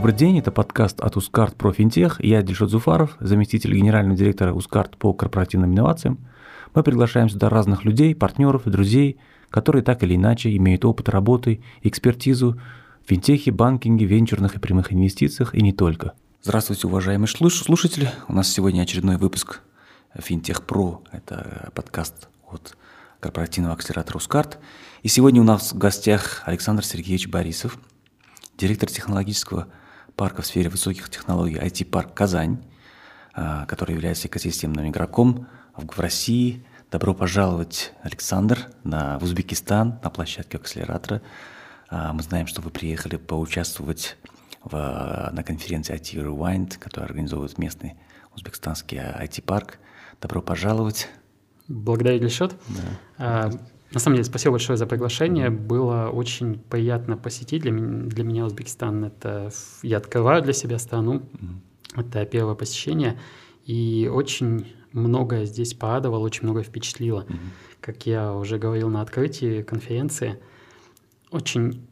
Добрый день, это подкаст от Ускарт про финтех. Я Дильшот Зуфаров, заместитель генерального директора Ускарт по корпоративным инновациям. Мы приглашаем сюда разных людей, партнеров друзей, которые так или иначе имеют опыт работы, экспертизу в финтехе, банкинге, венчурных и прямых инвестициях и не только. Здравствуйте, уважаемые слушатели. У нас сегодня очередной выпуск Финтех Про. Это подкаст от корпоративного акселератора Ускарт. И сегодня у нас в гостях Александр Сергеевич Борисов, директор технологического парка в сфере высоких технологий IT-парк «Казань», а, который является экосистемным игроком в России. Добро пожаловать, Александр, на, в Узбекистан, на площадке акселератора. А, мы знаем, что вы приехали поучаствовать в, на конференции IT Rewind, которую организовывает местный узбекистанский IT-парк. Добро пожаловать. Благодарю, Ильшот. Да. На самом деле, спасибо большое за приглашение. Было очень приятно посетить. Для меня, для меня Узбекистан — это... Я открываю для себя страну. Mm-hmm. Это первое посещение. И очень многое здесь порадовало, очень многое впечатлило. Mm-hmm. Как я уже говорил на открытии конференции, очень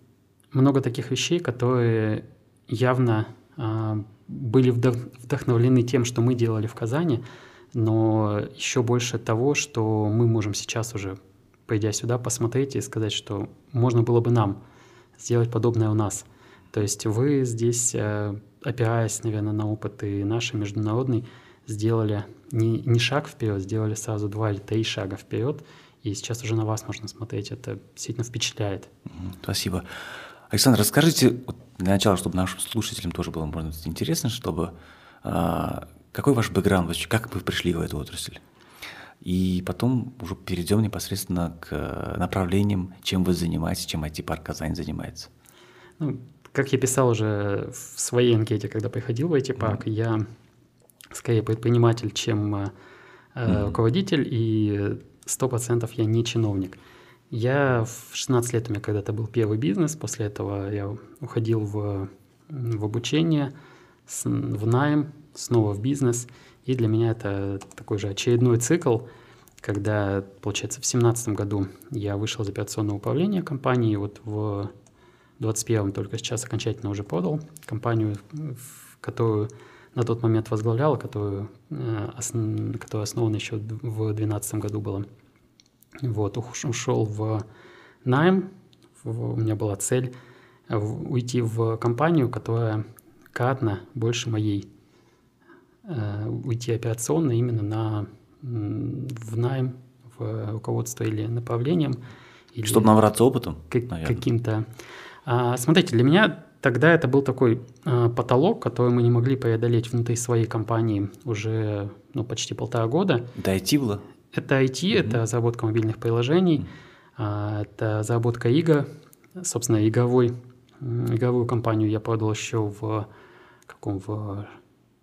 много таких вещей, которые явно э, были вдохновлены тем, что мы делали в Казани, но еще больше того, что мы можем сейчас уже пойдя сюда, посмотреть и сказать, что можно было бы нам сделать подобное у нас. То есть вы здесь, э, опираясь, наверное, на опыт и наш, международный, сделали не, не шаг вперед, сделали сразу два или три шага вперед, и сейчас уже на вас можно смотреть. Это действительно впечатляет. Спасибо. Александр, расскажите для начала, чтобы нашим слушателям тоже было, может интересно, чтобы а, какой ваш бэкграунд, как вы пришли в эту отрасль? И потом уже перейдем непосредственно к направлениям, чем вы занимаетесь, чем IT-парк Казань занимается. Ну, как я писал уже в своей анкете, когда приходил в IT-парк, mm-hmm. я скорее предприниматель, чем э, mm-hmm. руководитель, и сто процентов я не чиновник. Я в 16 лет у меня когда-то был первый бизнес, после этого я уходил в, в обучение, в найм, снова в бизнес – и для меня это такой же очередной цикл, когда, получается, в 2017 году я вышел из операционного управления компании, вот в 2021 только сейчас окончательно уже продал компанию, которую на тот момент возглавлял, которую, э, основ, которая основана еще в 2012 году была. Вот, ушел в найм, у меня была цель уйти в компанию, которая кратно больше моей Э, уйти операционно именно на, в найм, в руководство или направлением. Или Чтобы набраться опытом, как, Каким-то. А, смотрите, для меня тогда это был такой а, потолок, который мы не могли преодолеть внутри своей компании уже ну, почти полтора года. Это IT было? Это IT, mm-hmm. это разработка мобильных приложений, mm-hmm. а, это разработка игр. Собственно, игровой, игровую компанию я продал еще в каком в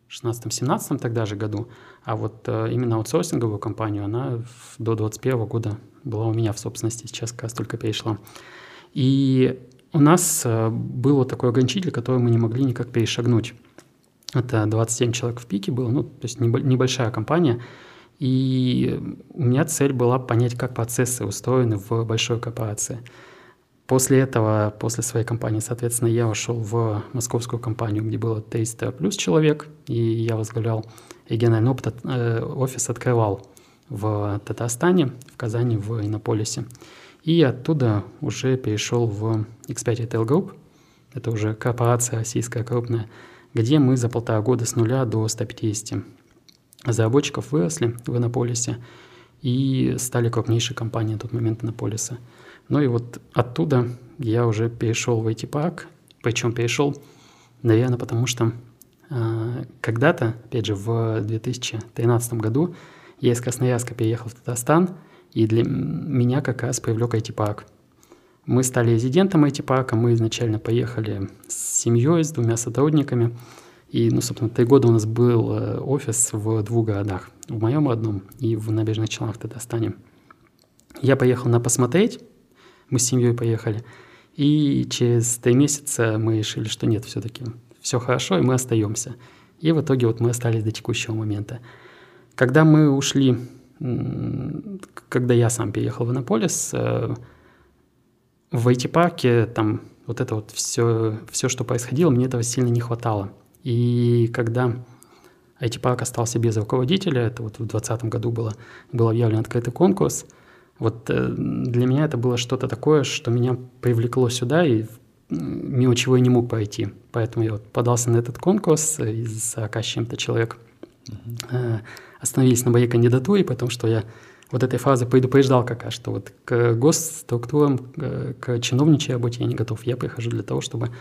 16-17 тогда же году, а вот э, именно аутсорсинговую компанию, она до 21 года была у меня в собственности, сейчас как раз только перешла. И у нас э, было такой ограничитель, который мы не могли никак перешагнуть. Это 27 человек в пике было, ну, то есть небольшая компания. И у меня цель была понять, как процессы устроены в большой корпорации – После этого, после своей компании, соответственно, я ушел в московскую компанию, где было 300 плюс человек, и я возглавлял региональный опыт, э, офис открывал в Татарстане, в Казани, в Иннополисе. И оттуда уже перешел в X5 Retail Group, это уже корпорация российская крупная, где мы за полтора года с нуля до 150 разработчиков выросли в Иннополисе и стали крупнейшей компанией на тот момент Иннополиса – ну и вот оттуда я уже перешел в IT-парк, причем перешел, наверное, потому что э, когда-то, опять же, в 2013 году я из Красноярска переехал в Татарстан, и для меня как раз привлек IT-парк. Мы стали резидентом IT-парка, мы изначально поехали с семьей, с двумя сотрудниками, и, ну, собственно, три года у нас был э, офис в двух городах, в моем родном и в Набережных Челнах в Татарстане. Я поехал на посмотреть, мы с семьей поехали. И через три месяца мы решили, что нет, все-таки все хорошо, и мы остаемся. И в итоге вот мы остались до текущего момента. Когда мы ушли, когда я сам переехал в Иннополис, э, в IT-парке там вот это вот все, все, что происходило, мне этого сильно не хватало. И когда IT-парк остался без руководителя, это вот в 2020 году было, был объявлен открытый конкурс, вот э, для меня это было что-то такое, что меня привлекло сюда, и мимо чего я не мог пойти. Поэтому я вот подался на этот конкурс из 40 с чем-то человек. Uh-huh. Остановились на моей кандидатуре, потому что я вот этой фразы предупреждал как раз, что вот к госструктурам, к чиновничьей работе я не готов. Я прихожу для того, чтобы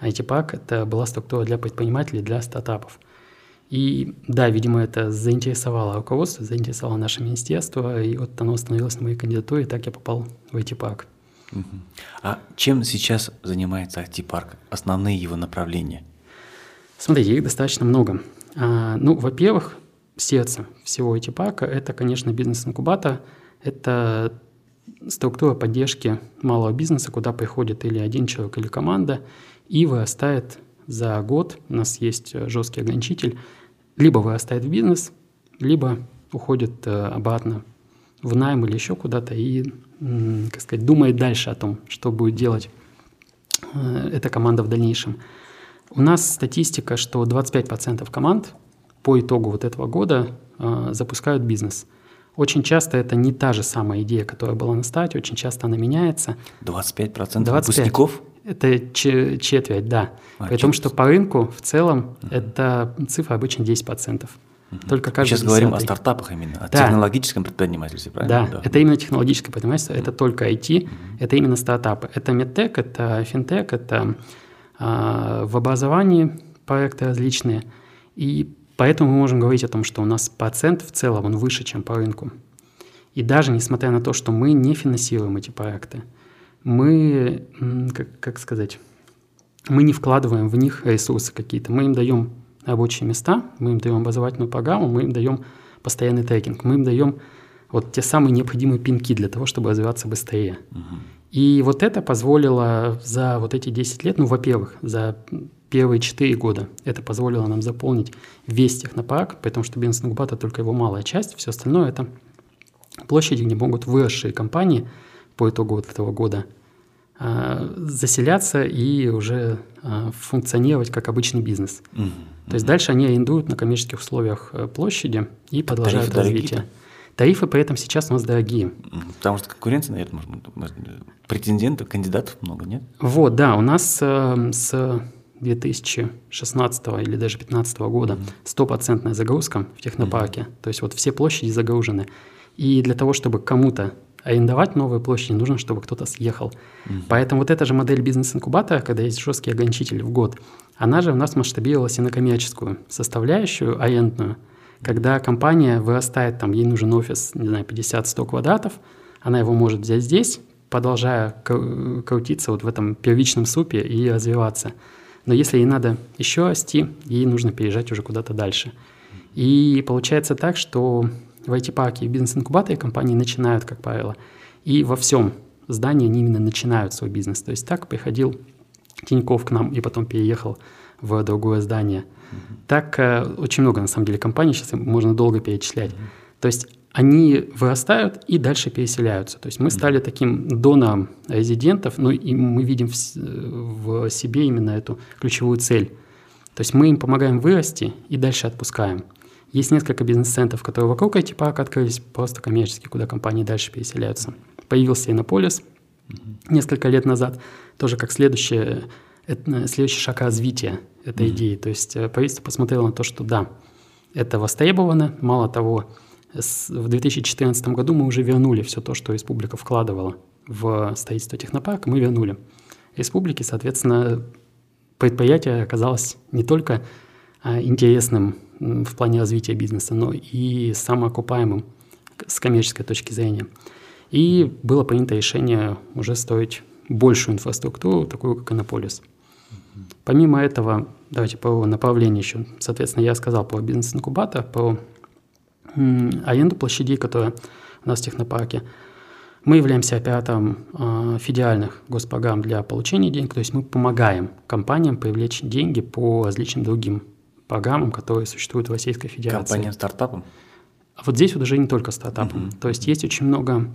IT-парк – это была структура для предпринимателей, для стартапов. И да, видимо, это заинтересовало руководство, заинтересовало наше министерство, и вот оно остановилось на моей кандидатуре, и так я попал в IT-парк. А чем сейчас занимается IT-парк? Основные его направления? Смотрите, их достаточно много. А, ну, во-первых, сердце всего IT-парка – это, конечно, бизнес-инкубатор, это структура поддержки малого бизнеса, куда приходит или один человек, или команда, и вырастает за год, у нас есть жесткий ограничитель, либо вырастает в бизнес, либо уходит э, обратно в найм или еще куда-то и, как сказать, думает дальше о том, что будет делать э, эта команда в дальнейшем. У нас статистика, что 25% команд по итогу вот этого года э, запускают бизнес. Очень часто это не та же самая идея, которая была на старте, очень часто она меняется. 25%, 25. выпускников? Это четверть, да. А, При том, что по рынку в целом uh-huh. эта цифра обычно 10%. Uh-huh. Только каждый сейчас говорим о стартапах именно, о да. технологическом предпринимательстве, правильно? Да, да, это именно технологическое предпринимательство, uh-huh. это только IT, uh-huh. это именно стартапы. Это медтек, это финтек, это э, в образовании проекты различные. И Поэтому мы можем говорить о том, что у нас процент в целом он выше, чем по рынку. И даже несмотря на то, что мы не финансируем эти проекты, мы, как, как сказать, мы не вкладываем в них ресурсы какие-то. Мы им даем рабочие места, мы им даем образовательную программу, мы им даем постоянный трекинг, мы им даем вот те самые необходимые пинки для того, чтобы развиваться быстрее. Угу. И вот это позволило за вот эти 10 лет, ну, во-первых, за первые 4 года это позволило нам заполнить весь технопарк, потому что бизнес-инкубатор только его малая часть, все остальное это площади, где могут выросшие компании по итогу вот этого года э, заселяться и уже э, функционировать как обычный бизнес. Угу. То есть дальше они арендуют на коммерческих условиях э, площади и продолжают развитие. Тарифы при этом сейчас у нас дорогие. Потому что конкуренция, наверное, может, претендентов, кандидатов много, нет? Вот, да, у нас э, с 2016 или даже 2015 года стопроцентная загрузка в технопарке. Mm-hmm. То есть вот все площади загружены. И для того, чтобы кому-то арендовать новые площади, нужно, чтобы кто-то съехал. Mm-hmm. Поэтому вот эта же модель бизнес-инкубатора, когда есть жесткий ограничитель в год, она же у нас масштабировалась и на коммерческую составляющую, арендную. Когда компания вырастает, там, ей нужен офис, не знаю, 50-100 квадратов, она его может взять здесь, продолжая крутиться вот в этом первичном супе и развиваться. Но если ей надо еще расти, ей нужно переезжать уже куда-то дальше. И получается так, что в IT-парке и бизнес-инкубаторе компании начинают, как правило, и во всем здании они именно начинают свой бизнес. То есть так приходил Тиньков к нам и потом переехал в другое здание. Mm-hmm. Так э, очень много, на самом деле, компаний, сейчас можно долго перечислять. Mm-hmm. То есть они вырастают и дальше переселяются. То есть мы стали таким донором резидентов, ну и мы видим в, в себе именно эту ключевую цель. То есть мы им помогаем вырасти и дальше отпускаем. Есть несколько бизнес-центров, которые вокруг IT-парка открылись, просто коммерческие, куда компании дальше переселяются. Появился Иннополис mm-hmm. несколько лет назад, тоже как следующее, это, следующий шаг развития этой mm-hmm. идеи. То есть э, правительство посмотрело на то, что да, это востребовано, мало того, в 2014 году мы уже вернули все то, что республика вкладывала в строительство технопарка, мы вернули. Республике, соответственно, предприятие оказалось не только а, интересным в плане развития бизнеса, но и самоокупаемым с коммерческой точки зрения. И было принято решение уже строить большую инфраструктуру, такую как Иннополис. Помимо этого, давайте по направлению еще. Соответственно, я сказал про бизнес-инкубатор, про аренду площадей, которая у нас в технопарке. Мы являемся оператором э, федеральных госпрограмм для получения денег, то есть мы помогаем компаниям привлечь деньги по различным другим программам, которые существуют в Российской Федерации. Компаниям стартапам? Вот здесь вот уже не только стартапам. Mm-hmm. То есть есть очень много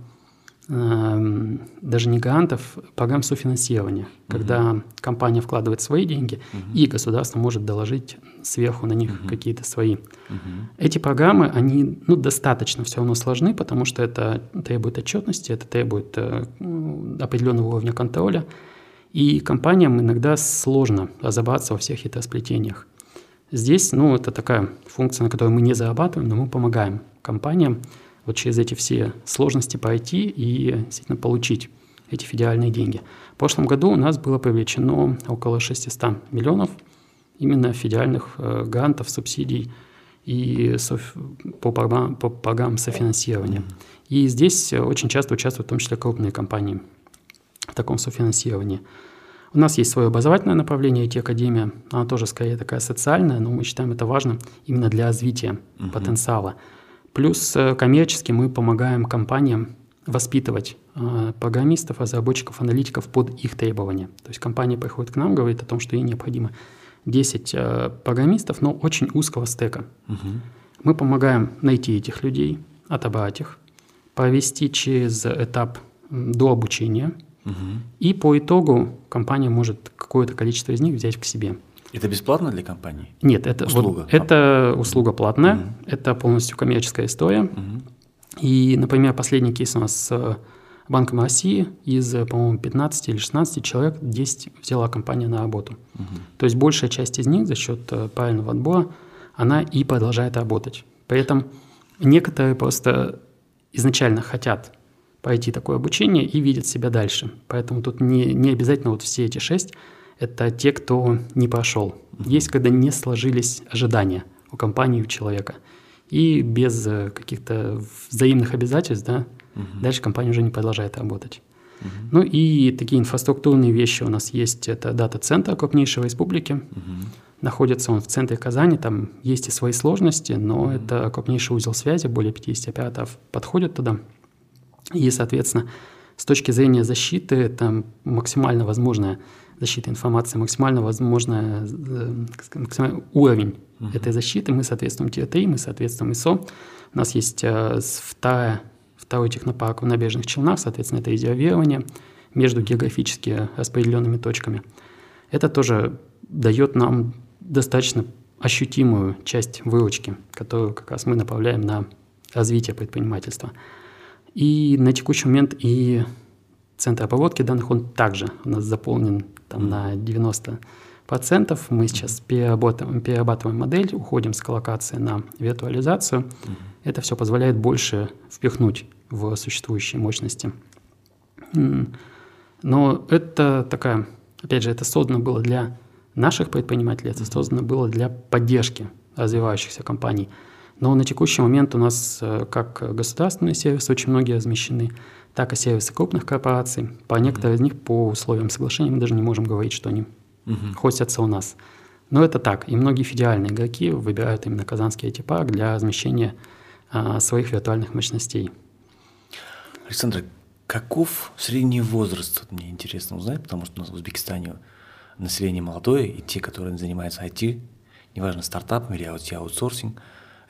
Эм, даже не грантов, программ софинансирования, угу. когда компания вкладывает свои деньги, угу. и государство может доложить сверху на них угу. какие-то свои. Угу. Эти программы, они ну, достаточно все равно сложны, потому что это требует отчетности, это требует э, определенного уровня контроля, и компаниям иногда сложно разобраться во всех хитросплетениях. Здесь, ну, это такая функция, на которой мы не зарабатываем, но мы помогаем компаниям вот через эти все сложности пойти и действительно получить эти федеральные деньги. В прошлом году у нас было привлечено около 600 миллионов именно федеральных э, грантов, субсидий и соф... по, программ, по программам софинансирования. И здесь очень часто участвуют в том числе крупные компании в таком софинансировании. У нас есть свое образовательное направление IT-академия, она тоже скорее такая социальная, но мы считаем это важно именно для развития uh-huh. потенциала. Плюс э, коммерчески мы помогаем компаниям воспитывать э, программистов, разработчиков, аналитиков под их требования. То есть компания приходит к нам, говорит о том, что ей необходимо 10 э, программистов, но очень узкого стека. Угу. Мы помогаем найти этих людей, отобрать их, провести через этап до обучения, угу. и по итогу компания может какое-то количество из них взять к себе. Это бесплатно для компании? Нет, это услуга. Вот, это услуга платная, угу. это полностью коммерческая история. Угу. И, например, последний кейс у нас с Банком России из, по-моему, 15 или 16 человек 10 взяла компания на работу. Угу. То есть большая часть из них за счет э, правильного отбора, она и продолжает работать. При этом некоторые просто изначально хотят пройти такое обучение и видят себя дальше. Поэтому тут не, не обязательно вот все эти шесть это те, кто не пошел. Есть, когда не сложились ожидания у компании, у человека. И без э, каких-то взаимных обязательств, да, угу. дальше компания уже не продолжает работать. Угу. Ну и такие инфраструктурные вещи у нас есть. Это дата-центр крупнейшего республики. Угу. Находится он в центре Казани, там есть и свои сложности, но угу. это крупнейший узел связи, более 50 операторов подходят туда. И, соответственно, с точки зрения защиты, там максимально возможная защиты информации, максимально возможный э, максимальный уровень uh-huh. этой защиты. Мы соответствуем ТРТИ, мы соответствуем ИСО. У нас есть э, вторая, второй технопарк в набережных Челнах, соответственно, это резервирование между географически распределенными точками. Это тоже дает нам достаточно ощутимую часть выручки, которую как раз мы направляем на развитие предпринимательства. И на текущий момент и центр обработки данных, он также у нас заполнен там, на 90%. Мы сейчас перерабатываем, перерабатываем модель, уходим с коллокации на виртуализацию. Mm-hmm. Это все позволяет больше впихнуть в существующие мощности. Но это такая, опять же, это создано было для наших предпринимателей, это создано было для поддержки развивающихся компаний. Но на текущий момент у нас э, как государственные сервисы очень многие размещены, так и сервисы крупных корпораций. По некоторым из них по условиям соглашения мы даже не можем говорить, что они uh хостятся у нас. Но это так. И многие федеральные игроки выбирают именно казанский IT-парк для размещения а, своих виртуальных мощностей. Александр, каков средний возраст? Вот мне интересно узнать, потому что у нас в Узбекистане население молодое, и те, которые занимаются IT, неважно, стартапами или аутсорсинг,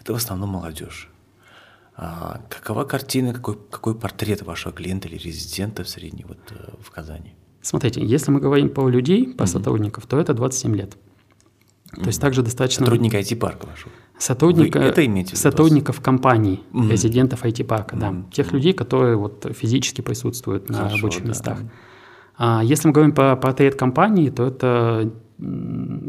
это в основном молодежь. А какова картина, какой, какой портрет вашего клиента или резидента в среднем вот, э, в Казани? Смотрите, если мы говорим по людей, по mm-hmm. сотрудников, то это 27 лет. Mm-hmm. То есть также достаточно... Сотрудника IT-парка вашего? Сотрудника, Вы это имеете в виду? Сотрудников компаний, mm-hmm. резидентов IT-парка, mm-hmm. да. Тех людей, которые вот физически присутствуют на Хорошо, рабочих да. местах. А если мы говорим по портрет компании, то это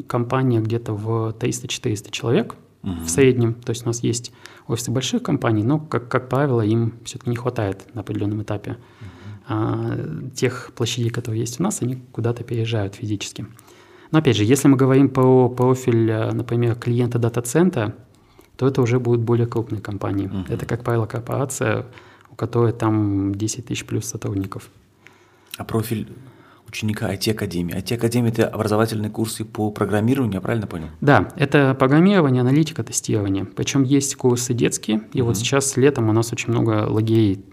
компания где-то в 300-400 человек угу. в среднем. То есть у нас есть офисы больших компаний, но, как, как правило, им все-таки не хватает на определенном этапе. Угу. А, тех площадей, которые есть у нас, они куда-то переезжают физически. Но опять же, если мы говорим про профиль, э, например, клиента дата-центра, то это уже будут более крупные компании. Uh-huh. Это, как правило, корпорация, у которой там 10 тысяч плюс сотрудников. А профиль ученика IT-академии. IT-академия – это образовательные курсы по программированию, я правильно понял? Да, это программирование, аналитика, тестирование. Причем есть курсы детские, и угу. вот сейчас летом у нас очень много лагерей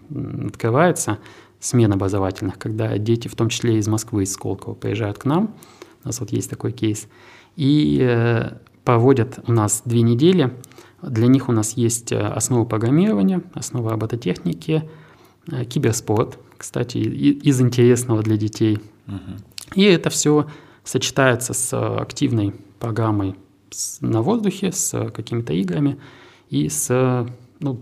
открывается, смен образовательных, когда дети, в том числе из Москвы, из Сколково, приезжают к нам. У нас вот есть такой кейс. И э, проводят у нас две недели. Для них у нас есть э, основы программирования, основы робототехники, э, киберспорт, кстати, из интересного для детей. Угу. И это все сочетается с активной программой на воздухе, с какими-то играми и с ну,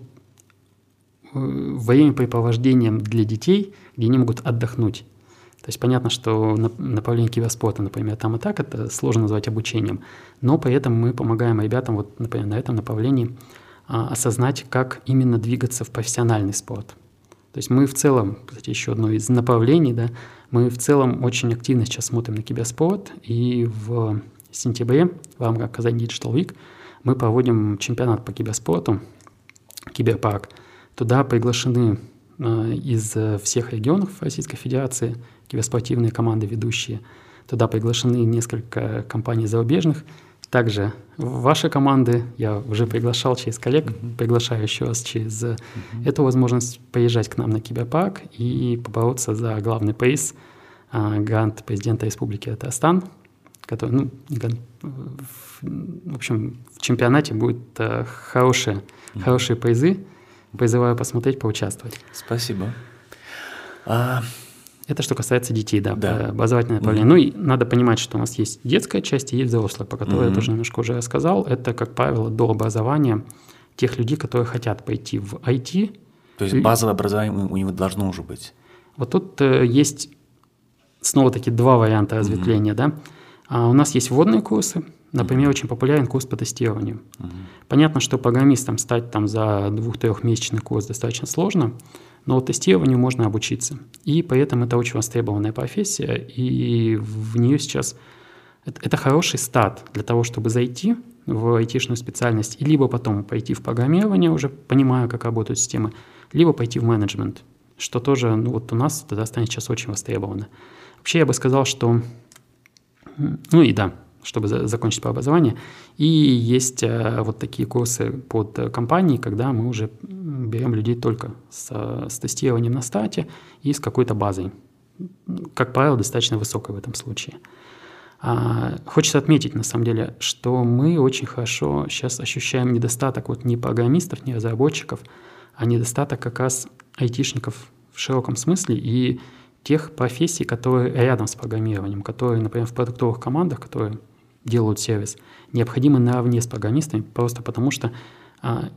времяпрепровождением для детей, где они могут отдохнуть. То есть понятно, что направление киберспорта, например, там и так это сложно назвать обучением, но при этом мы помогаем ребятам, вот, например, на этом направлении а, осознать, как именно двигаться в профессиональный спорт. То есть мы в целом, кстати, еще одно из направлений, да, мы в целом очень активно сейчас смотрим на киберспорт, и в сентябре в рамках Казань Digital Week мы проводим чемпионат по киберспорту, киберпарк. Туда приглашены э, из всех регионов Российской Федерации киберспортивные команды ведущие. Туда приглашены несколько компаний зарубежных. Также ваши команды я уже приглашал через коллег, mm-hmm. приглашаю еще раз через mm-hmm. эту возможность поезжать к нам на Киберпарк и побороться за главный приз а, грант президента Республики Татарстан, который, ну, в, общем, в чемпионате будет а, хорошие, mm-hmm. хорошие призы. Призываю посмотреть, поучаствовать. Спасибо. А, это что касается детей, да, да. образовательное направление. Mm-hmm. Ну и надо понимать, что у нас есть детская часть и есть взрослая, по которой mm-hmm. я тоже немножко уже рассказал. Это, как правило, до образования тех людей, которые хотят пойти в IT. То есть базовое образование у него должно уже быть. Вот тут э, есть снова-таки два варианта разветвления, mm-hmm. да. А у нас есть вводные курсы, например, mm-hmm. очень популярен курс по тестированию. Mm-hmm. Понятно, что программистом стать там за двух-трехмесячный курс достаточно сложно, но тестированию можно обучиться. И поэтому это очень востребованная профессия, и в нее сейчас это, хороший старт для того, чтобы зайти в айтишную специальность, и либо потом пойти в программирование, уже понимая, как работают системы, либо пойти в менеджмент, что тоже ну, вот у нас в Татарстане сейчас очень востребовано. Вообще я бы сказал, что... Ну и да, чтобы за, закончить по образованию. И есть э, вот такие курсы под компании, когда мы уже берем людей только с, с тестированием на старте и с какой-то базой. Как правило, достаточно высокой в этом случае. А, хочется отметить, на самом деле, что мы очень хорошо сейчас ощущаем недостаток вот не программистов, не разработчиков, а недостаток как раз айтишников в широком смысле и тех профессий, которые рядом с программированием, которые, например, в продуктовых командах, которые делают сервис, необходимы наравне с программистами, просто потому что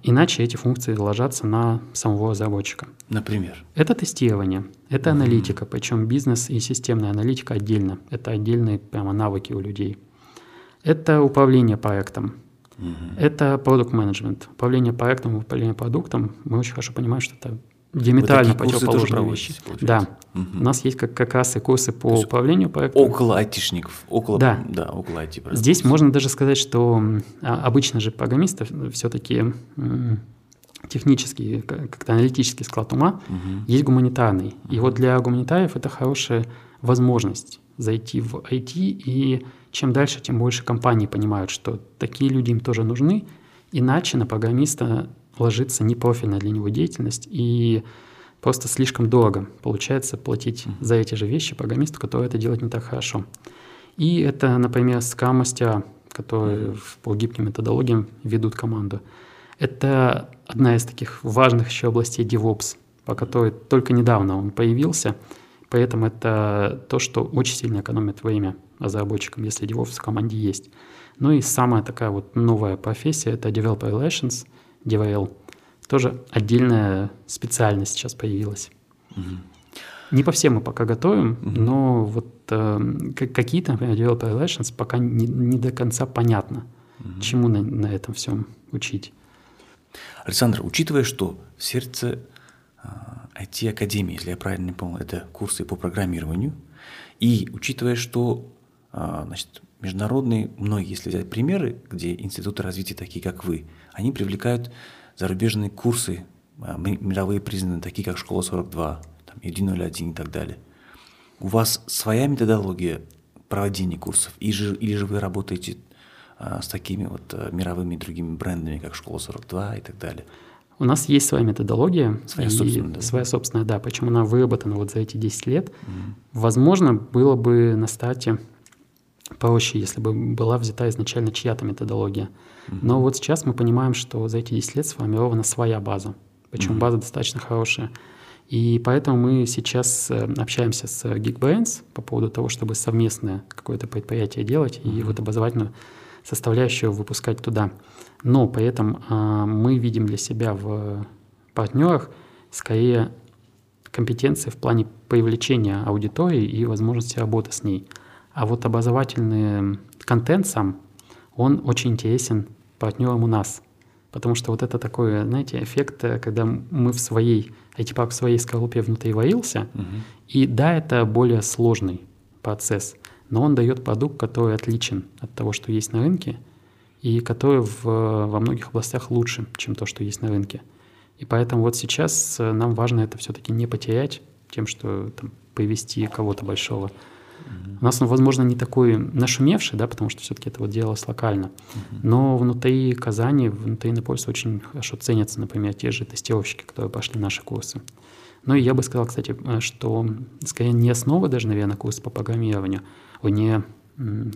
иначе эти функции ложатся на самого разработчика. Например? Это тестирование, это mm-hmm. аналитика, причем бизнес и системная аналитика отдельно. Это отдельные прямо навыки у людей. Это управление проектом. Mm-hmm. Это продукт менеджмент. Управление проектом, управление продуктом. Мы очень хорошо понимаем, что это диаметрально противоположные вещи. Да. Угу. У нас есть как, как раз и курсы по То управлению проектом. Около айтишников. Около, да. да, около IT. Здесь можно даже сказать, что а, обычно же программисты все-таки технический, как-то аналитический склад ума, угу. есть гуманитарный. Угу. И вот для гуманитариев это хорошая возможность зайти в IT, и чем дальше, тем больше компаний понимают, что такие люди им тоже нужны, иначе на программиста ложится непрофильная для него деятельность, и просто слишком дорого получается платить за эти же вещи программисту, который это делает не так хорошо. И это, например, скам-мастера, которые по гибким методологиям ведут команду. Это одна из таких важных еще областей DevOps, по которой только недавно он появился, поэтому это то, что очень сильно экономит время разработчикам, если DevOps в команде есть. Ну и самая такая вот новая профессия — это Developer Relations — DevRel. Тоже отдельная специальность сейчас появилась. Угу. Не по всем мы пока готовим, угу. но вот э, какие-то, например, developer relations пока не, не до конца понятно, угу. чему на, на этом всем учить. Александр, учитывая, что сердце IT-академии, если я правильно понял, это курсы по программированию, и учитывая, что э, значит, международные, многие, если взять примеры, где институты развития такие, как вы, они привлекают зарубежные курсы, а, мировые признанные, такие как «Школа 42», там, «101» и так далее. У вас своя методология проведения курсов, или же, или же вы работаете а, с такими вот а, мировыми другими брендами, как «Школа 42» и так далее? У нас есть своя методология. Своя собственная, да. Своя собственная, да. Почему она выработана вот за эти 10 лет. Mm-hmm. Возможно, было бы на старте проще, если бы была взята изначально чья-то методология. Но вот сейчас мы понимаем, что за эти 10 лет сформирована своя база. Причем база достаточно хорошая. И поэтому мы сейчас э, общаемся с Geekbrains по поводу того, чтобы совместное какое-то предприятие делать и вот образовательную составляющую выпускать туда. Но при этом а, мы видим для себя в партнерах скорее компетенции в плане привлечения аудитории и возможности работы с ней. А вот образовательный контент сам, он очень интересен партнерам у нас. Потому что вот это такой, знаете, эффект, э, когда мы в своей, IT-парк в своей скорлупе внутри варился, угу. и да, это более сложный процесс, но он дает продукт, который отличен от того, что есть на рынке, и который в, во многих областях лучше, чем то, что есть на рынке. И поэтому вот сейчас э, нам важно это все-таки не потерять тем, что там, привести кого-то большого. У нас он, возможно, не такой нашумевший, да, потому что все-таки это вот делалось локально. Mm-hmm. Но внутри Казани, внутри Иннополиса очень хорошо ценятся, например, те же тестировщики, которые пошли наши курсы. Ну и я бы сказал, кстати, э, что скорее не основа даже, наверное, курс по программированию, не,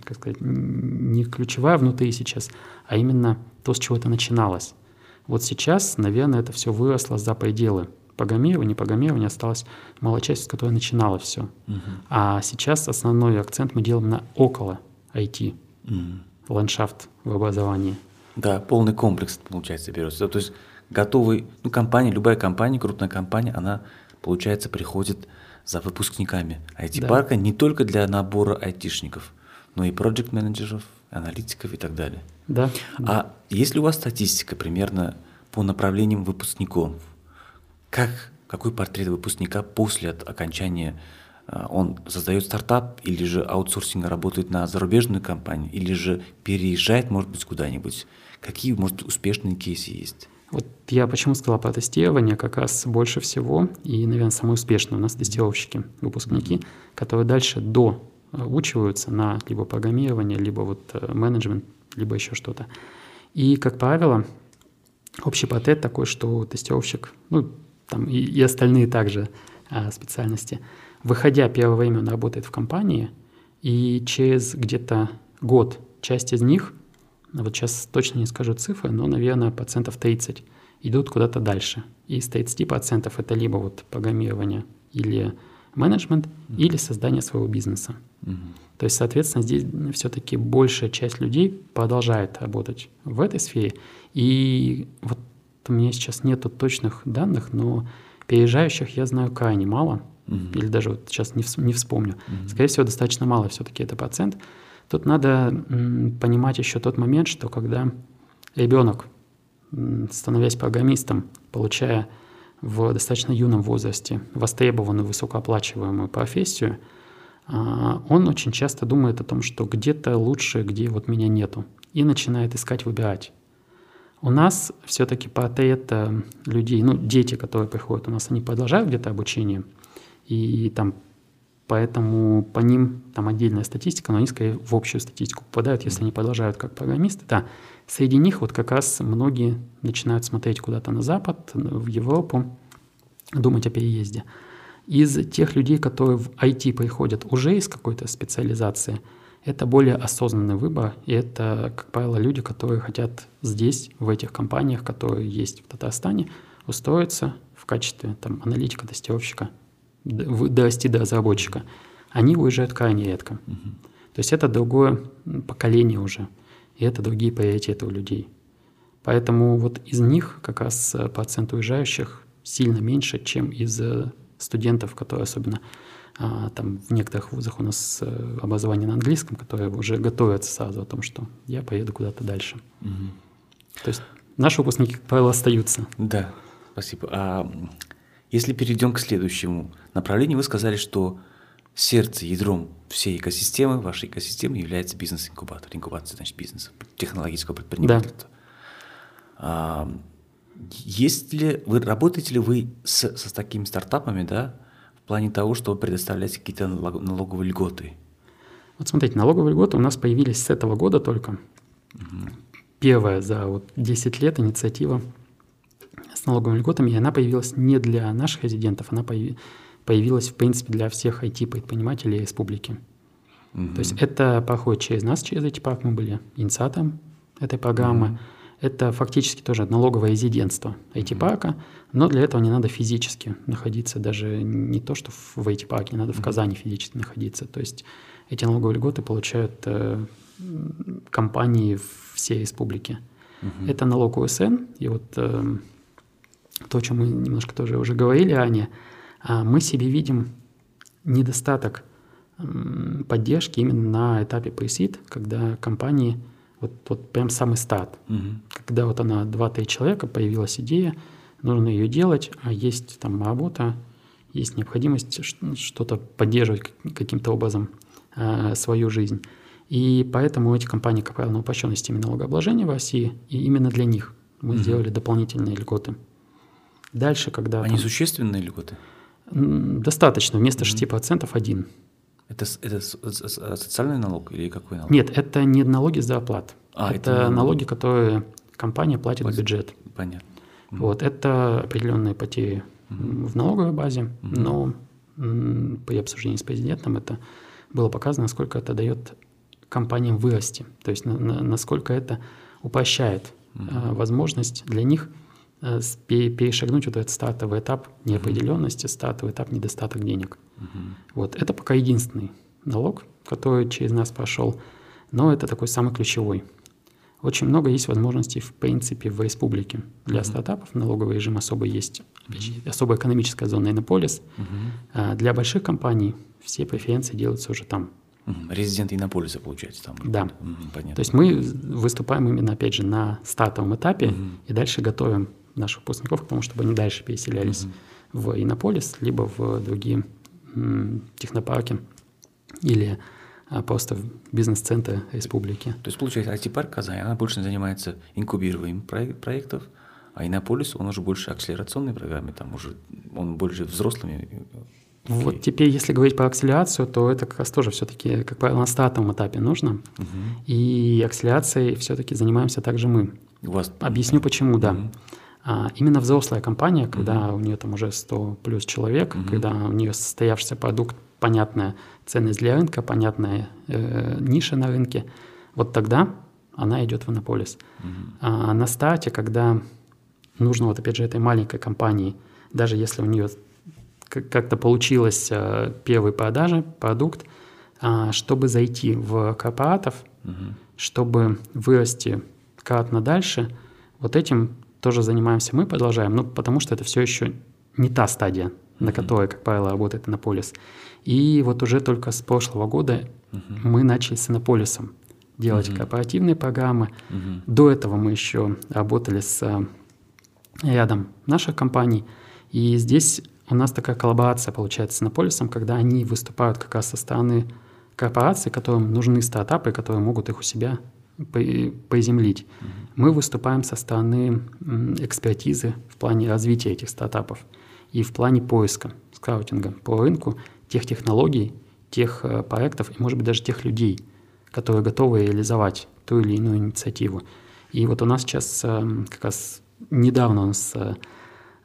как сказать, не ключевая внутри сейчас, а именно то, с чего это начиналось. Вот сейчас, наверное, это все выросло за пределы программирования. Программирование осталось малая часть, с которой начинало все. Угу. А сейчас основной акцент мы делаем на около IT, угу. ландшафт в образовании. Да, полный комплекс, получается, берется. То есть готовый, ну, компания, любая компания, крупная компания, она, получается, приходит за выпускниками IT-парка да. не только для набора айтишников, но и проект-менеджеров, аналитиков и так далее. Да. А есть ли у вас статистика примерно по направлениям выпускников? Как, какой портрет выпускника после окончания а, он создает стартап или же аутсорсинг работает на зарубежную компанию, или же переезжает, может быть, куда-нибудь? Какие, может, успешные кейсы есть? Вот я почему сказал про тестирование, как раз больше всего, и, наверное, самые успешные у нас тестировщики, выпускники, которые дальше до учиваются на либо программирование, либо вот э, менеджмент, либо еще что-то. И, как правило, общий портрет такой, что тестировщик, ну, там и, и остальные также а, специальности, выходя первое время он работает в компании, и через где-то год часть из них, вот сейчас точно не скажу цифры, но, наверное, процентов 30 идут куда-то дальше. И из 30% это либо вот программирование или менеджмент mm-hmm. или создание своего бизнеса. Mm-hmm. То есть, соответственно, здесь все-таки большая часть людей продолжает работать в этой сфере. И вот у меня сейчас нету точных данных, но переезжающих я знаю крайне мало, mm-hmm. или даже вот сейчас не, не вспомню. Mm-hmm. Скорее всего, достаточно мало все-таки это процент. Тут надо м, понимать еще тот момент, что когда ребенок, м, становясь программистом, получая в достаточно юном возрасте востребованную высокооплачиваемую профессию, а, он очень часто думает о том, что где-то лучше, где вот меня нету, и начинает искать, выбирать. У нас все-таки портрет людей, ну, дети, которые приходят у нас, они продолжают где-то обучение, и там поэтому по ним там отдельная статистика, но они скорее в общую статистику попадают, если они продолжают как программисты. Да, среди них вот как раз многие начинают смотреть куда-то на Запад, в Европу, думать о переезде. Из тех людей, которые в IT приходят уже из какой-то специализации, это более осознанный выбор, и это, как правило, люди, которые хотят здесь, в этих компаниях, которые есть в Татарстане, устроиться в качестве там, аналитика, тестировщика, дорасти до разработчика, они уезжают крайне редко. Угу. То есть это другое поколение уже, и это другие приоритеты у людей. Поэтому вот из них как раз э, процент уезжающих сильно меньше, чем из э, студентов, которые особенно там в некоторых вузах у нас э, образование на английском, которые уже готовятся сразу о том, что я поеду куда-то дальше. Угу. То есть наши выпускники, как правило, остаются. Да, спасибо. А если перейдем к следующему направлению, вы сказали, что сердце, ядром всей экосистемы, вашей экосистемы является бизнес-инкубатор. Инкубация, значит, бизнеса, технологического предпринимательства. Да. А, есть ли, вы работаете ли вы с, с такими стартапами, да, плане того, чтобы предоставлять какие-то налоговые льготы? Вот смотрите, налоговые льготы у нас появились с этого года только. Угу. Первая за вот 10 лет инициатива с налоговыми льготами, и она появилась не для наших резидентов, она появилась, в принципе, для всех IT-предпринимателей республики. Угу. То есть это проходит через нас, через эти парк, мы были инициатором этой программы. Угу. Это фактически тоже налоговое резидентство IT-парка, но для этого не надо физически находиться, даже не то, что в IT-парке, не надо в Казани физически находиться. То есть эти налоговые льготы получают э, компании всей республики. Угу. Это налог УСН, и вот э, то, о чем мы немножко тоже уже говорили ранее, э, мы себе видим недостаток поддержки именно на этапе pre когда компании вот, вот прям самый старт. Угу. Когда вот она 2-3 человека, появилась идея, нужно ее делать, а есть там работа, есть необходимость что-то поддерживать каким-то образом э, свою жизнь. И поэтому эти компании, как правило, на упрощенной системе налогообложения в России, и именно для них мы угу. сделали дополнительные льготы. Дальше, когда... Они там, существенные льготы? Достаточно, вместо угу. 6% один. Это, это социальный налог или какой налог? Нет, это не налоги за оплат. А, это, это налоги, которые компания платит в бюджет. Понятно. Вот, это определенные потери угу. в налоговой базе, угу. но при обсуждении с президентом это было показано, насколько это дает компаниям вырасти, то есть на, на, насколько это упрощает э, возможность для них э, перешагнуть вот этот стартовый этап неопределенности, стартовый этап недостаток денег. Угу. Вот это пока единственный налог, который через нас прошел, но это такой самый ключевой. Очень много есть возможностей, в принципе, в республике. Для mm-hmm. стартапов налоговый режим особо есть, mm-hmm. особая экономическая зона Иннополис. Mm-hmm. А для больших компаний все преференции делаются уже там. Mm-hmm. Резидент Иннополиса, получается, там. Да. Mm-hmm, понятно. То есть мы выступаем именно, опять же, на стартовом этапе mm-hmm. и дальше готовим наших выпускников к тому, чтобы они дальше переселялись mm-hmm. в Иннополис, либо в другие м, технопарки или а просто в бизнес-центры республики. То есть, получается, IT-парк Казань, она больше занимается инкубированием проектов, а Иннополис, он уже больше акселерационной программе, там уже он больше взрослыми. Okay. Вот теперь, если говорить про акселерацию, то это как раз тоже все-таки, как правило, на стартовом этапе нужно. Uh-huh. И акселерацией все-таки занимаемся также мы. У вас... Объясню почему, да. А, именно взрослая компания, когда uh-huh. у нее там уже 100 плюс человек, uh-huh. когда у нее состоявшийся продукт, понятная ценность для рынка, понятная э, ниша на рынке, вот тогда она идет в Иннополис. Угу. А на старте, когда нужно вот опять же этой маленькой компании, даже если у нее как-то получилось э, первые продажи, продукт, э, чтобы зайти в корпоратов, угу. чтобы вырасти кратно дальше, вот этим тоже занимаемся мы, продолжаем, ну, потому что это все еще не та стадия, mm на которой, как правило, работает Иннополис. И вот уже только с прошлого года uh-huh. мы начали с Иннополисом делать uh-huh. корпоративные программы. Uh-huh. До этого мы еще работали с э, рядом наших компаний. И здесь у нас такая коллаборация получается с Иннополисом, когда они выступают как раз со стороны корпораций, которым нужны стартапы, которые могут их у себя приземлить. Uh-huh. Мы выступаем со стороны экспертизы в плане развития этих стартапов и в плане поиска, скаутинга по рынку тех технологий, тех э, проектов и, может быть, даже тех людей, которые готовы реализовать ту или иную инициативу. И вот у нас сейчас э, как раз недавно у нас э,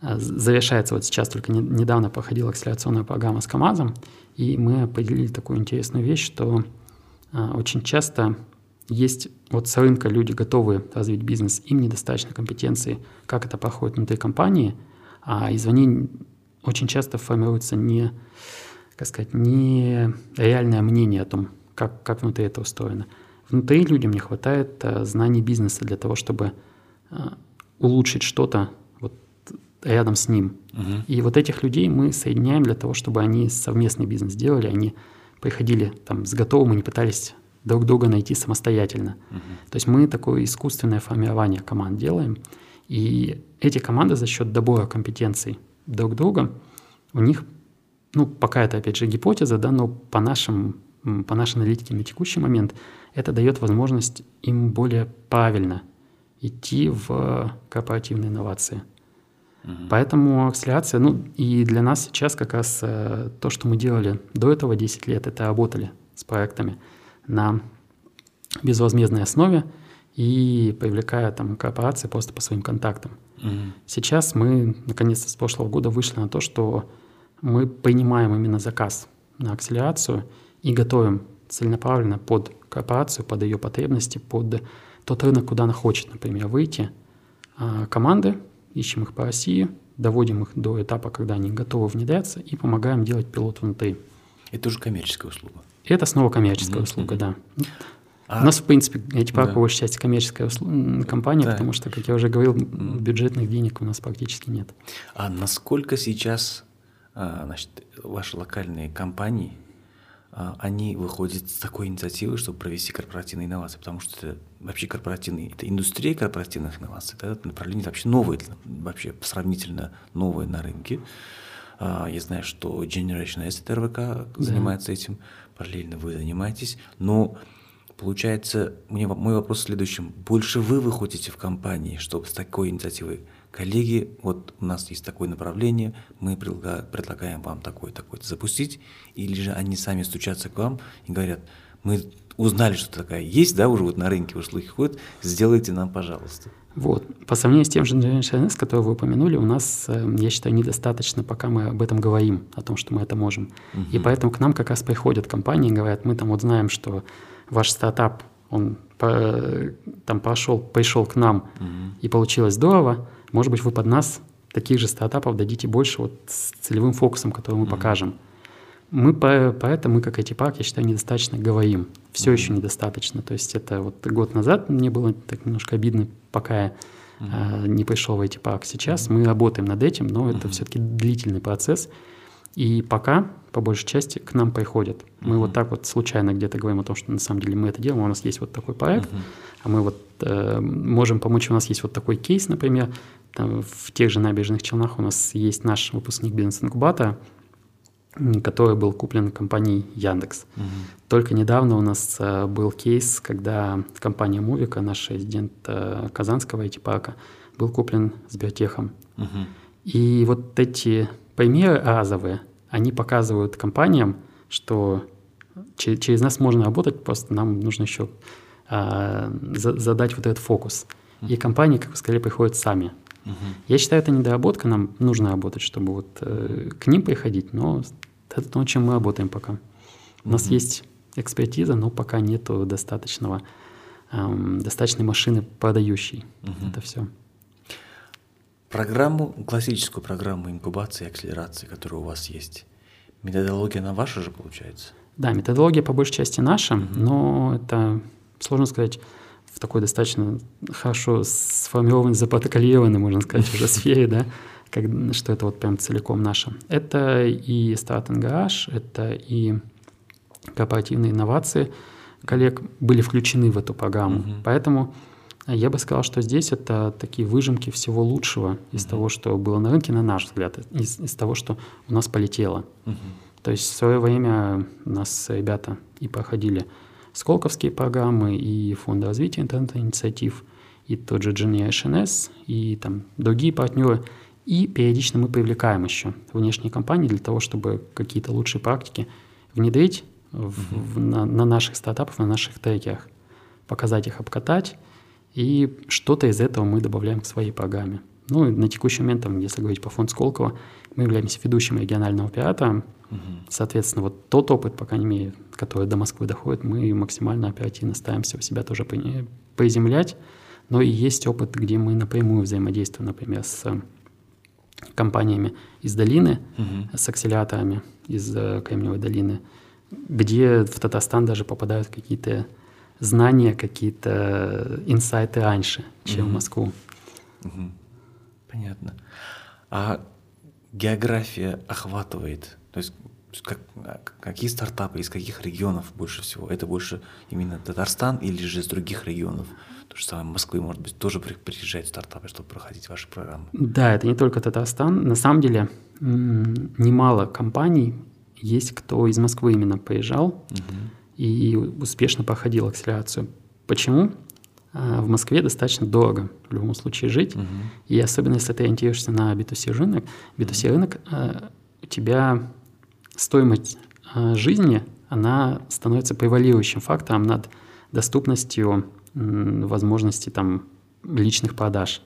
завершается, вот сейчас только недавно проходила акселерационная программа с КАМАЗом, и мы определили такую интересную вещь, что очень часто есть вот с рынка люди готовы развить бизнес, им недостаточно компетенции, как это проходит внутри компании, а извне очень часто формируется не как сказать, не реальное мнение о том, как, как внутри это устроено. Внутри людям не хватает а, знаний бизнеса для того, чтобы а, улучшить что-то вот рядом с ним. Угу. И вот этих людей мы соединяем для того, чтобы они совместный бизнес делали, они приходили там с готовым и не пытались друг друга найти самостоятельно. Угу. То есть мы такое искусственное формирование команд делаем, и эти команды за счет добора компетенций друг друга, у них ну, пока это, опять же, гипотеза, да, но по, нашим, по нашей аналитике на текущий момент это дает возможность им более правильно идти в корпоративные инновации. Угу. Поэтому акселерация, ну и для нас сейчас как раз э, то, что мы делали до этого 10 лет, это работали с проектами на безвозмездной основе и привлекая там корпорации просто по своим контактам. Угу. Сейчас мы, наконец-то, с прошлого года вышли на то, что мы принимаем именно заказ на акселерацию и готовим целенаправленно под корпорацию, под ее потребности, под тот рынок, куда она хочет, например, выйти. А команды, ищем их по России, доводим их до этапа, когда они готовы внедряться, и помогаем делать пилот внутри. Это уже коммерческая услуга. Это снова коммерческая mm-hmm. услуга, да. А, У нас, в принципе, эти да. по большей части коммерческая компания, да. потому что, как я уже говорил, бюджетных денег у нас практически нет. А насколько сейчас а, значит, ваши локальные компании, а, они выходят с такой инициативой, чтобы провести корпоративные инновации? Потому что это вообще корпоративные, это индустрия корпоративных инноваций, это направление вообще новое, вообще сравнительно новое на рынке. Я знаю, что Generation S от РВК занимается да. этим, параллельно вы занимаетесь, но Получается, мне, мой вопрос в следующем. Больше вы выходите в компании, чтобы с такой инициативой коллеги, вот у нас есть такое направление, мы предлагаем вам такое-такое запустить, или же они сами стучатся к вам и говорят, мы узнали, что такая есть, да, уже вот на рынке уже слухи ходят, сделайте нам, пожалуйста. Вот. По сравнению с тем же Generation который вы упомянули, у нас, э, я считаю, недостаточно, пока мы об этом говорим, о том, что мы это можем. Угу. И поэтому к нам как раз приходят компании и говорят, мы там вот знаем, что ваш стартап, он там пошел, пришел к нам угу. и получилось здорово, может быть, вы под нас таких же стартапов дадите больше вот с целевым фокусом, который мы угу. покажем. Мы по, поэтому, мы как эти парк, я считаю, недостаточно говорим. Все еще недостаточно. То есть это вот год назад мне было так немножко обидно, пока я э, не пришел в эти парк. Сейчас мы работаем над этим, но это все-таки длительный процесс. И пока, по большей части, к нам приходят. Мы вот так вот случайно где-то говорим о том, что на самом деле мы это делаем, у нас есть вот такой проект, а мы вот э, можем помочь, у нас есть вот такой кейс, например, там, в тех же набережных Челнах у нас есть наш выпускник бизнес-инкубатора, который был куплен компанией Яндекс. Угу. Только недавно у нас э, был кейс, когда компания Мувика, наш резидент э, Казанского IT-парка, был куплен Сбертехом. Угу. И вот эти примеры разовые, они показывают компаниям, что через нас можно работать, просто нам нужно еще а, задать вот этот фокус. И компании, как вы сказали, приходят сами. Угу. Я считаю, это недоработка, нам нужно работать, чтобы вот э, к ним приходить, но это то, чем мы работаем пока. У нас есть экспертиза, но пока нету достаточного, эм, достаточной машины продающей. Угу. Это все. Программу, классическую программу инкубации и акселерации, которая у вас есть, методология на ваша же получается? Да, методология по большей части наша, угу. но это, сложно сказать, в такой достаточно хорошо сформированной, запротоколированной, можно сказать, уже сфере, да, как, что это вот прям целиком наше. Это и Start Garage, это и корпоративные инновации коллег были включены в эту программу. Угу. Поэтому я бы сказал, что здесь это такие выжимки всего лучшего из uh того, что было на рынке, на наш взгляд, из, из того, что у нас полетело. uh То есть в свое время нас ребята и проходили сколковские программы, и фонды развития интернет-инициатив, и тот же Generation S, и там другие партнеры. И периодично мы привлекаем еще внешние компании для того, чтобы какие-то лучшие практики внедрить в, в, на, на наших стартапах, на наших трекерах, показать их, обкатать, и что-то из этого мы добавляем к своей программе. Ну, на текущий момент, там, если говорить по фонду Сколково, мы являемся ведущим региональным оператором. Угу. Соответственно, вот тот опыт, по крайней мере, который до Москвы доходит, мы максимально оперативно стараемся у себя тоже приземлять. Но и есть опыт, где мы напрямую взаимодействуем, например, с компаниями из долины, угу. с акселераторами из э, Кремниевой долины, где в Татарстан даже попадают какие-то знания, какие-то инсайты раньше, чем угу. в Москву. Угу. Понятно. А география охватывает, то есть как, какие стартапы из каких регионов больше всего? Это больше именно Татарстан или же из других регионов? То же самое Москвы, может быть, тоже приезжают стартапы, чтобы проходить ваши программы? Да, это не только Татарстан. На самом деле немало компаний есть, кто из Москвы именно поезжал. Угу и успешно проходил акселерацию. Почему? А, в Москве достаточно дорого в любом случае жить, uh и особенно если ты ориентируешься на B2C рынок, B2C рынок, uh у тебя стоимость uh, жизни, она становится превалирующим фактором над доступностью возможностей там, личных продаж.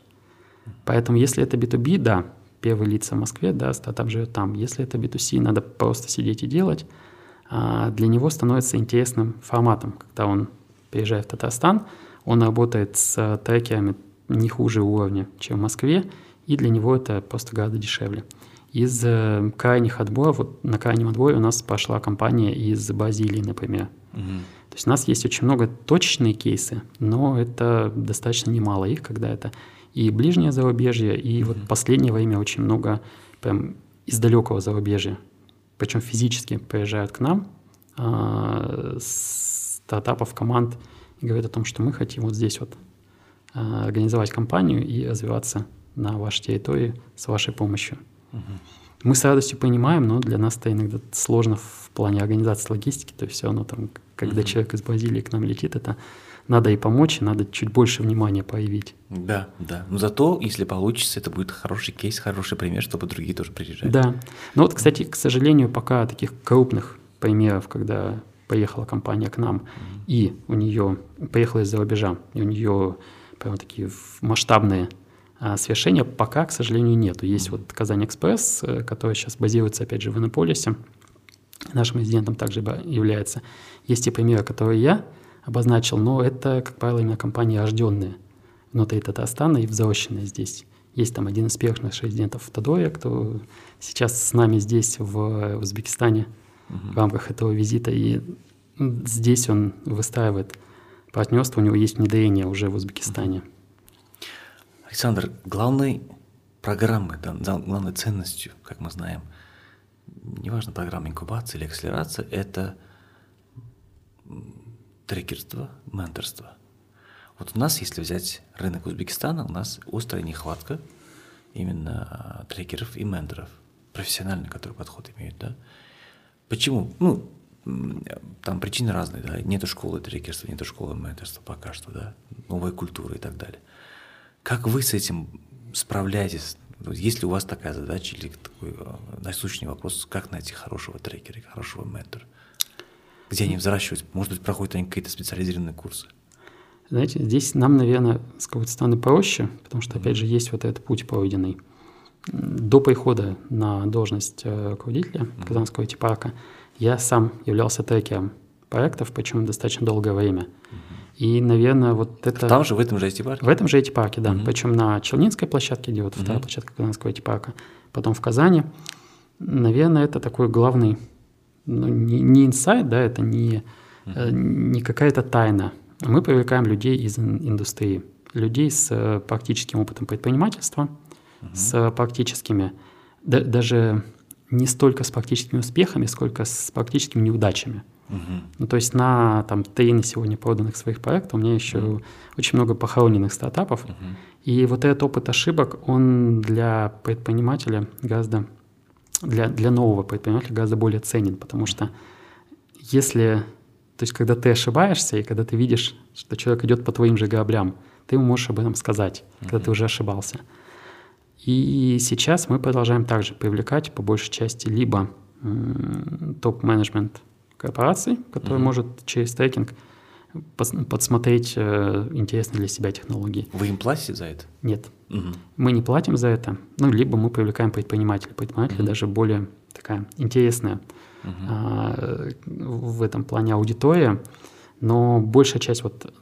Поэтому если это B2B, да, первые лица в Москве, да, стартап живет там. Если это B2C, надо просто сидеть и делать. А, для него становится интересным форматом, когда он приезжает в Татарстан, Он работает с трекерами не хуже уровня, чем в Москве, и для него это просто гораздо дешевле. Из э, крайних отборов, вот на крайнем отборе у нас пошла компания из Бразилии, например. Угу. То есть у нас есть очень много точечные кейсы, но это достаточно немало их, когда это и ближнее зарубежье, и угу. вот последнее время очень много прям из далекого зарубежья. Причем физически приезжают к нам э, стартапов, команд и говорят о том, что мы хотим вот здесь вот э, организовать компанию и развиваться на вашей территории с вашей помощью. Угу. Мы с радостью понимаем, но для нас это иногда сложно в плане организации логистики. То есть все равно там, когда mm-hmm. человек из Бразилии к нам летит, это надо и помочь, и надо чуть больше внимания проявить. Да, да. Но зато, если получится, это будет хороший кейс, хороший пример, чтобы другие тоже приезжали. Да. Но вот, кстати, к сожалению, пока таких крупных примеров, когда поехала компания к нам, mm-hmm. и у нее поехала из-за рубежа, и у нее прямо такие масштабные а свершения пока, к сожалению, нету. Есть вот Казань Экспресс, э, который сейчас базируется, опять же, в Иннополисе. Нашим резидентом также является. Есть те примеры, которые я обозначил, но это, как правило, именно компании рожденные внутри Татарстана и взросленные здесь. Есть там один из первых наших резидентов в Тадоре, кто сейчас с нами здесь, в Узбекистане, uh-huh. в рамках этого визита. И здесь он выстраивает партнерство, у него есть внедрение уже в Узбекистане. Uh-huh. Александр, главной программой, главной ценностью, как мы знаем, неважно, программа инкубации или акселерация, это трекерство, менторство. Вот у нас, если взять рынок Узбекистана, у нас острая нехватка именно трекеров и менторов, профессиональный, который подход имеют, да. Почему? Ну, там причины разные, да, нету школы трекерства, нету школы менторства пока что, да, новая культура и так далее. Как вы с этим справляетесь? Есть ли у вас такая задача или такой э, насущный вопрос, как найти хорошего трекера, хорошего ментора? Где они взращиваются? Может быть, проходят они какие-то специализированные курсы? Знаете, здесь нам, наверное, с какой-то стороны проще, потому что, опять же, есть вот этот путь пройденный. До прихода на должность э, руководителя Казанского IT-парка я сам являлся трекером проектов, причем достаточно долгое время. И, наверное, вот это... Там же, в этом же IT-парке? В этом же IT-парке, да. Угу. Причем на Челнинской площадке, где вот угу. вторая площадка Казанского IT-парка, потом в Казани. Наверное, это такой главный, ну, не, не инсайт, да, это не, угу. не какая-то тайна. Мы привлекаем людей из индустрии, людей с э, практическим опытом предпринимательства, угу. с практическими, да, даже не столько с практическими успехами, сколько с практическими неудачами. Угу. Ну, то есть на там, на сегодня проданных своих проектов у меня еще угу. очень много похороненных стартапов. Угу. И вот этот опыт ошибок, он для предпринимателя гораздо, для, для нового предпринимателя гораздо более ценен, потому что если, то есть когда ты ошибаешься, и когда ты видишь, что человек идет по твоим же граблям, ты ему можешь об этом сказать, угу. когда ты уже ошибался. И сейчас мы продолжаем также привлекать по большей части либо топ-менеджмент корпораций, который mm-hmm. может через трекинг подсмотреть э, интересные для себя технологии. Вы им платите за это? Нет. Угу. Мы не платим за это. Ну, либо мы привлекаем предпринимателей. Предприниматели угу. даже более такая интересная угу. а, в этом плане аудитория. Но большая часть вот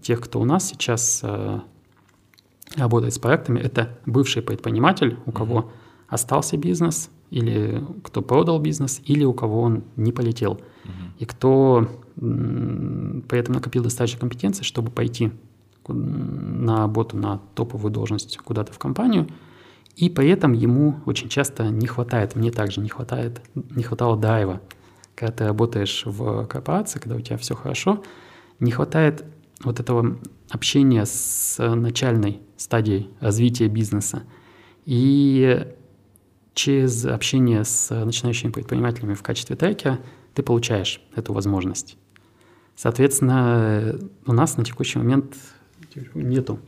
тех, кто у нас сейчас а, работает с проектами, это бывший предприниматель, у кого угу. остался бизнес, или кто продал бизнес, или у кого он не полетел и кто при этом накопил достаточно компетенции, чтобы пойти на работу на топовую должность куда-то в компанию, и при этом ему очень часто не хватает, мне также не хватает, не хватало драйва. Когда ты работаешь в корпорации, когда у тебя все хорошо, не хватает вот этого общения с начальной стадией развития бизнеса. И через общение с начинающими предпринимателями в качестве трекера ты получаешь эту возможность. Соответственно, у нас на текущий момент нету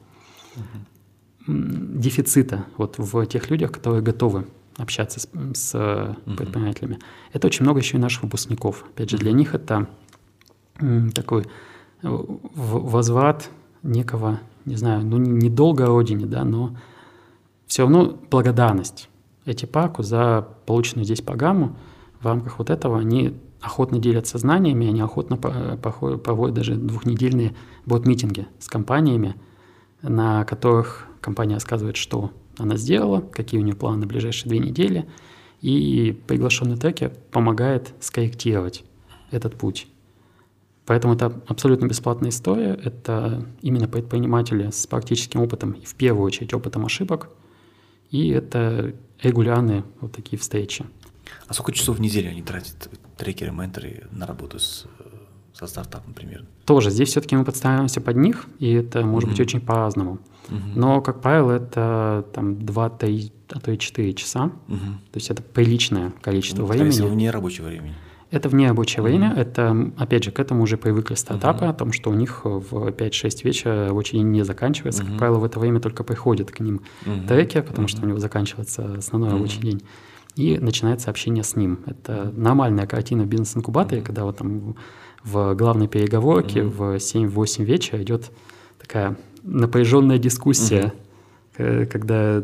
uh-huh. дефицита вот в тех людях, которые готовы общаться с, с uh-huh. предпринимателями. Это очень много еще и наших выпускников. Опять же, для них это такой возврат некого, не знаю, ну недолго родине, да, но все равно благодарность эти парку за полученную здесь программу в рамках вот этого они охотно делятся знаниями, они охотно проводят даже двухнедельные бот-митинги с компаниями, на которых компания рассказывает, что она сделала, какие у нее планы на ближайшие две недели, и приглашенный трекер помогает скорректировать этот путь. Поэтому это абсолютно бесплатная история. Это именно предприниматели с практическим опытом и в первую очередь опытом ошибок. И это регулярные вот такие встречи. А сколько часов в неделю они тратят, трекеры, менторы, на работу с, со стартапом, например? Тоже здесь все-таки мы подстраиваемся под них, и это может mm-hmm. быть очень по-разному. Mm-hmm. Но, как правило, это там 2-3, а то и 4 часа. Mm-hmm. То есть это приличное количество mm-hmm. времени. Это вне рабочего времени. Это вне рабочее mm-hmm. время. Это, опять же, к этому уже привыкли стартапы, mm-hmm. о том, что у них в 5-6 вечера рабочий день не заканчивается. Mm-hmm. Как правило, в это время только приходит к ним mm-hmm. трекер, потому mm-hmm. что у него заканчивается основной mm-hmm. рабочий день. И начинается общение с ним. Это нормальная картина в бизнес-инкубаторе, mm-hmm. когда вот там в главной переговорке mm-hmm. в 7-8 вечера идет такая напряженная дискуссия, mm-hmm. когда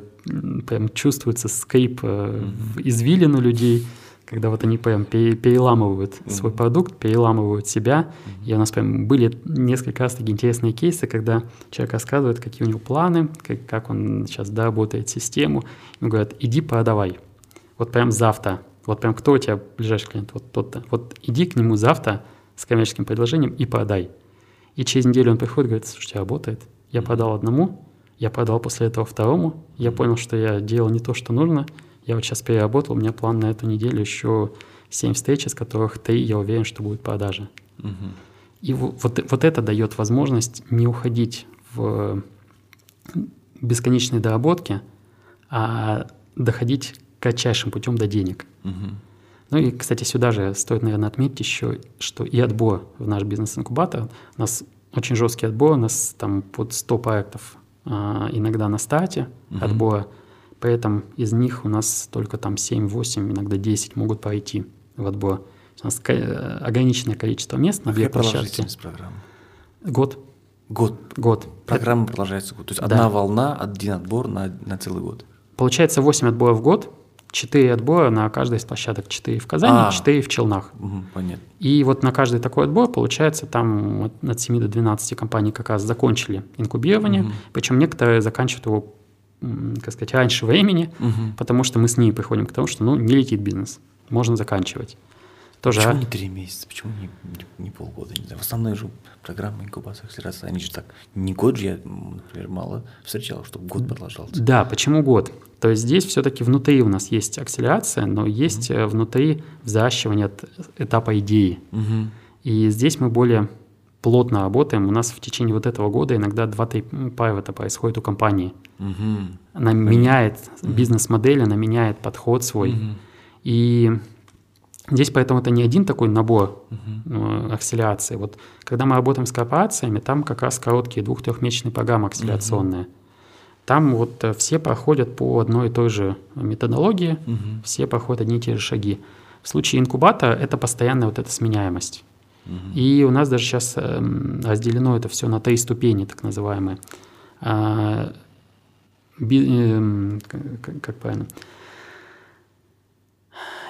прям чувствуется скрип mm-hmm. извилин людей – когда вот они прям переламывают mm-hmm. свой продукт, переламывают себя. Mm-hmm. И у нас прям были несколько раз такие интересные кейсы, когда человек рассказывает, какие у него планы, как, как он сейчас доработает систему. И говорят, иди продавай. Вот прям завтра. Вот прям кто у тебя ближайший клиент? Вот тот-то. Вот иди к нему завтра с коммерческим предложением и продай. И через неделю он приходит и говорит, слушайте, работает. Я продал одному, я продал после этого второму, я понял, что я делал не то, что нужно – я вот сейчас переработал, у меня план на эту неделю еще 7 встреч, из которых 3, я уверен, что будет продажи. Угу. И вот, вот это дает возможность не уходить в бесконечные доработки, а доходить кратчайшим путем до денег. Угу. Ну и, кстати, сюда же стоит, наверное, отметить еще, что и отбор в наш бизнес-инкубатор. У нас очень жесткий отбор, у нас там под 100 проектов а, иногда на старте угу. отбора. При этом из них у нас только там 7-8, иногда 10 могут пройти в отбор. У нас ограниченное количество мест на две площадки. программы? Год. Год? Год. Программа продолжается год. То есть да. одна волна, один отбор на, на целый год. Получается 8 отборов в год, 4 отбора на каждой из площадок. 4 в Казани, а, 4 в Челнах. Угу, понятно. И вот на каждый такой отбор, получается, там от 7 до 12 компаний как раз закончили инкубирование. Угу. Причем некоторые заканчивают его как сказать, раньше времени, угу. потому что мы с ней приходим к тому, что ну, не летит бизнес, можно заканчивать. Тоже, почему а? не три месяца, почему не, не, не полгода? Не знаю. В основной же программы инкубации акселерации, они же так, не год же я, например, мало встречал, чтобы год продолжался. Да, почему год? То есть здесь все-таки внутри у нас есть акселерация, но есть угу. внутри взращивание от этапа идеи. Угу. И здесь мы более плотно работаем. У нас в течение вот этого года иногда 2-3 пайвота происходит у компании. Угу. Она Понятно. меняет бизнес-модель, она меняет подход свой. Угу. И здесь поэтому это не один такой набор угу. акселерации. Вот когда мы работаем с корпорациями, там как раз короткие двух-трехмесячные программы акселерационные. Угу. Там вот э, все проходят по одной и той же методологии, угу. все проходят одни и те же шаги. В случае инкубатора это постоянная вот эта сменяемость. И у нас даже сейчас эм, разделено это все на три ступени, так называемые. А, эм, как правильно?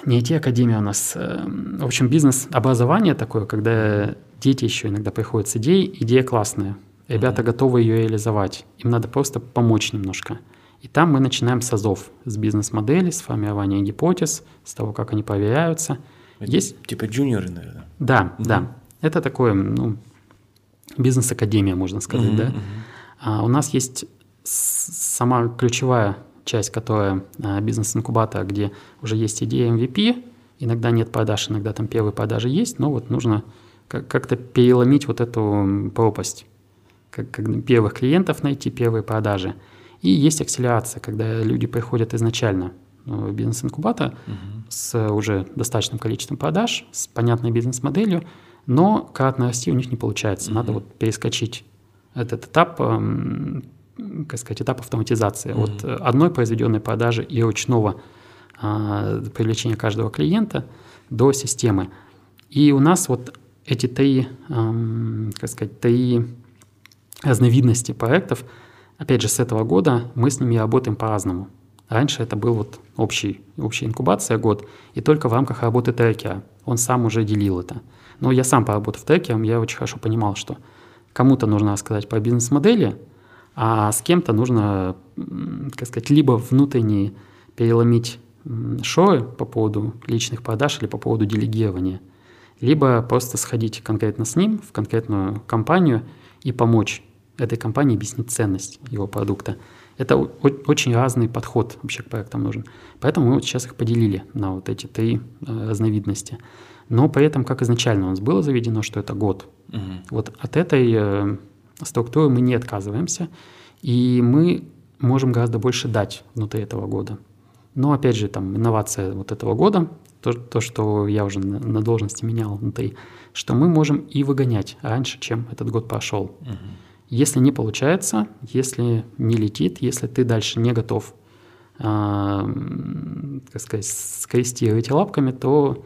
Не IT-академия у нас. Эм, в общем, бизнес-образование такое, когда дети еще иногда приходят с идеей, идея классная, ребята mm-hmm. готовы ее реализовать, им надо просто помочь немножко. И там мы начинаем с азов, с бизнес-модели, с формирования гипотез, с того, как они проверяются – это Есть? Типа джуниоры, наверное. Да, угу. да. Это такое, ну, бизнес-академия, можно сказать, угу, да. Угу. А, у нас есть сама ключевая часть, которая а, бизнес-инкубатор, где уже есть идея MVP, иногда нет продаж, иногда там первые продажи есть, но вот нужно как-то переломить вот эту пропасть, как, как первых клиентов найти, первые продажи. И есть акселерация, когда люди приходят изначально в бизнес-инкубатор угу. с уже достаточным количеством продаж, с понятной бизнес-моделью, но кратно расти у них не получается. Угу. Надо вот перескочить этот этап, эм, как сказать, этап автоматизации угу. от одной произведенной продажи и ручного э, привлечения каждого клиента до системы. И у нас вот эти три, э, как сказать, три разновидности проектов, опять же, с этого года мы с ними работаем по-разному. Раньше это был вот общий, общая инкубация год, и только в рамках работы трекера он сам уже делил это. Но я сам поработав трекером, я очень хорошо понимал, что кому-то нужно рассказать про бизнес-модели, а с кем-то нужно, как сказать, либо внутренне переломить шоу по поводу личных продаж или по поводу делегирования, либо просто сходить конкретно с ним в конкретную компанию и помочь этой компании объяснить ценность его продукта. Это очень разный подход вообще к проектам нужен. Поэтому мы вот сейчас их поделили на вот эти три э, разновидности. Но при этом, как изначально у нас было заведено, что это год. Угу. Вот от этой э, структуры мы не отказываемся, и мы можем гораздо больше дать внутри этого года. Но опять же, там инновация вот этого года, то, то что я уже на, на должности менял внутри, что мы можем и выгонять раньше, чем этот год прошел. Угу. Если не получается, если не летит, если ты дальше не готов, э, как сказать, скрести эти лапками, то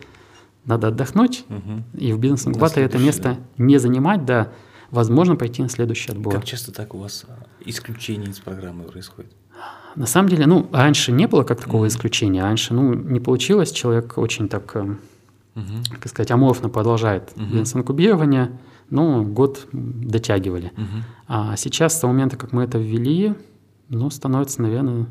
надо отдохнуть угу. и в бизнес-инкубаторе это место не занимать, да, возможно, пойти на следующий отбор. Как часто так у вас а, исключение из программы происходит? На самом деле, ну, раньше не было как такого mm-hmm. исключения. Раньше, ну, не получилось. Человек очень так, mm-hmm. как сказать, аморфно продолжает mm-hmm. бизнес-инкубирование. Ну, год дотягивали. Mm-hmm. А сейчас, с того момента, как мы это ввели, ну, становится, наверное,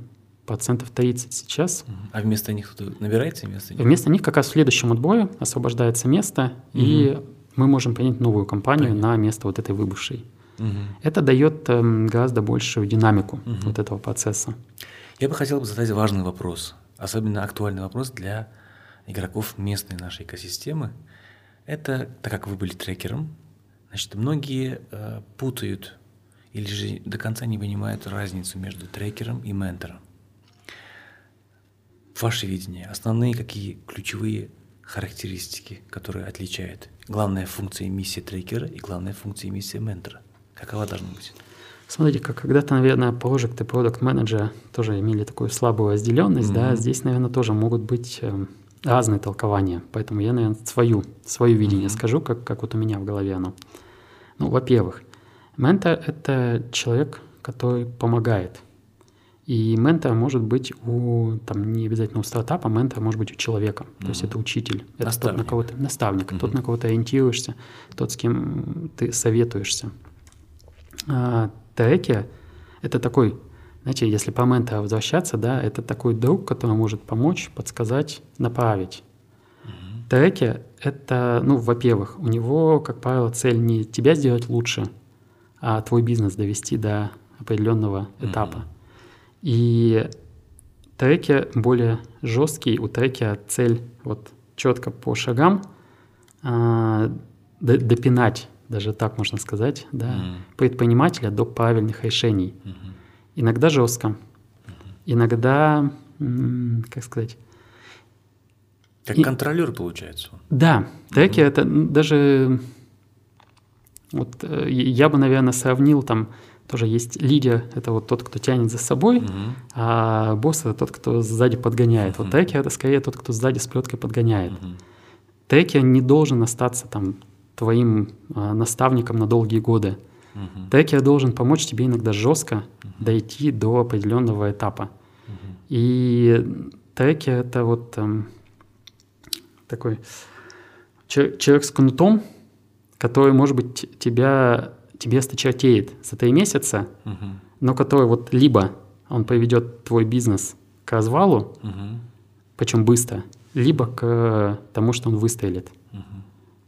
процентов 30 сейчас. А вместо них кто набирается вместо них? Вместо них как раз в следующем отбое освобождается место, угу. и мы можем принять новую компанию Понятно. на место вот этой выбывшей. Угу. Это дает э, гораздо большую динамику угу. вот этого процесса. Я бы хотел бы задать важный вопрос, особенно актуальный вопрос для игроков местной нашей экосистемы. Это, так как вы были трекером, значит, многие э, путают или же до конца не понимают разницу между трекером и ментором. Ваше видение, основные какие ключевые характеристики, которые отличают главная функция и миссия трекера и главная функция и миссия ментора? Какова должна быть? Смотрите, как когда-то, наверное, Project и Product Manager тоже имели такую слабую разделенность, mm-hmm. да, здесь, наверное, тоже могут быть э, разные толкования. Поэтому я, наверное, свою, свое видение mm-hmm. скажу, как, как вот у меня в голове оно. Ну, во-первых, ментор — это человек, который помогает и ментор может быть у, там, не обязательно у стартапа, ментор может быть у человека. Mm-hmm. То есть это учитель, это наставник. тот, на кого ты, наставник, mm-hmm. тот, на кого ты ориентируешься, тот, с кем ты советуешься. А, треки — это такой, знаете, если по ментора возвращаться, да, это такой друг, который может помочь, подсказать, направить. Mm-hmm. Треки — это, ну, во-первых, у него, как правило, цель не тебя сделать лучше, а твой бизнес довести до определенного этапа. Mm-hmm. И треки более жесткие, у треки цель вот четко по шагам э, допинать, даже так можно сказать, да, mm. предпринимателя до правильных решений. Mm-hmm. Иногда жестко, mm-hmm. иногда, как сказать... Как и, контролер получается. Да, треки mm-hmm. это даже... Вот э, я бы, наверное, сравнил там тоже есть лидер, это вот тот, кто тянет за собой, угу. а босс это тот, кто сзади подгоняет. Угу. Вот трекер это скорее тот, кто сзади с плеткой подгоняет. Угу. Трекер не должен остаться там твоим а, наставником на долгие годы. Угу. Трекер должен помочь тебе иногда жестко угу. дойти до определенного этапа. Угу. И трекер это вот эм, такой человек с кнутом, который, может быть, тебя тебе сточертеет за три месяца, угу. но который вот либо он приведет твой бизнес к развалу, угу. причем быстро, либо к тому, что он выстрелит. Угу.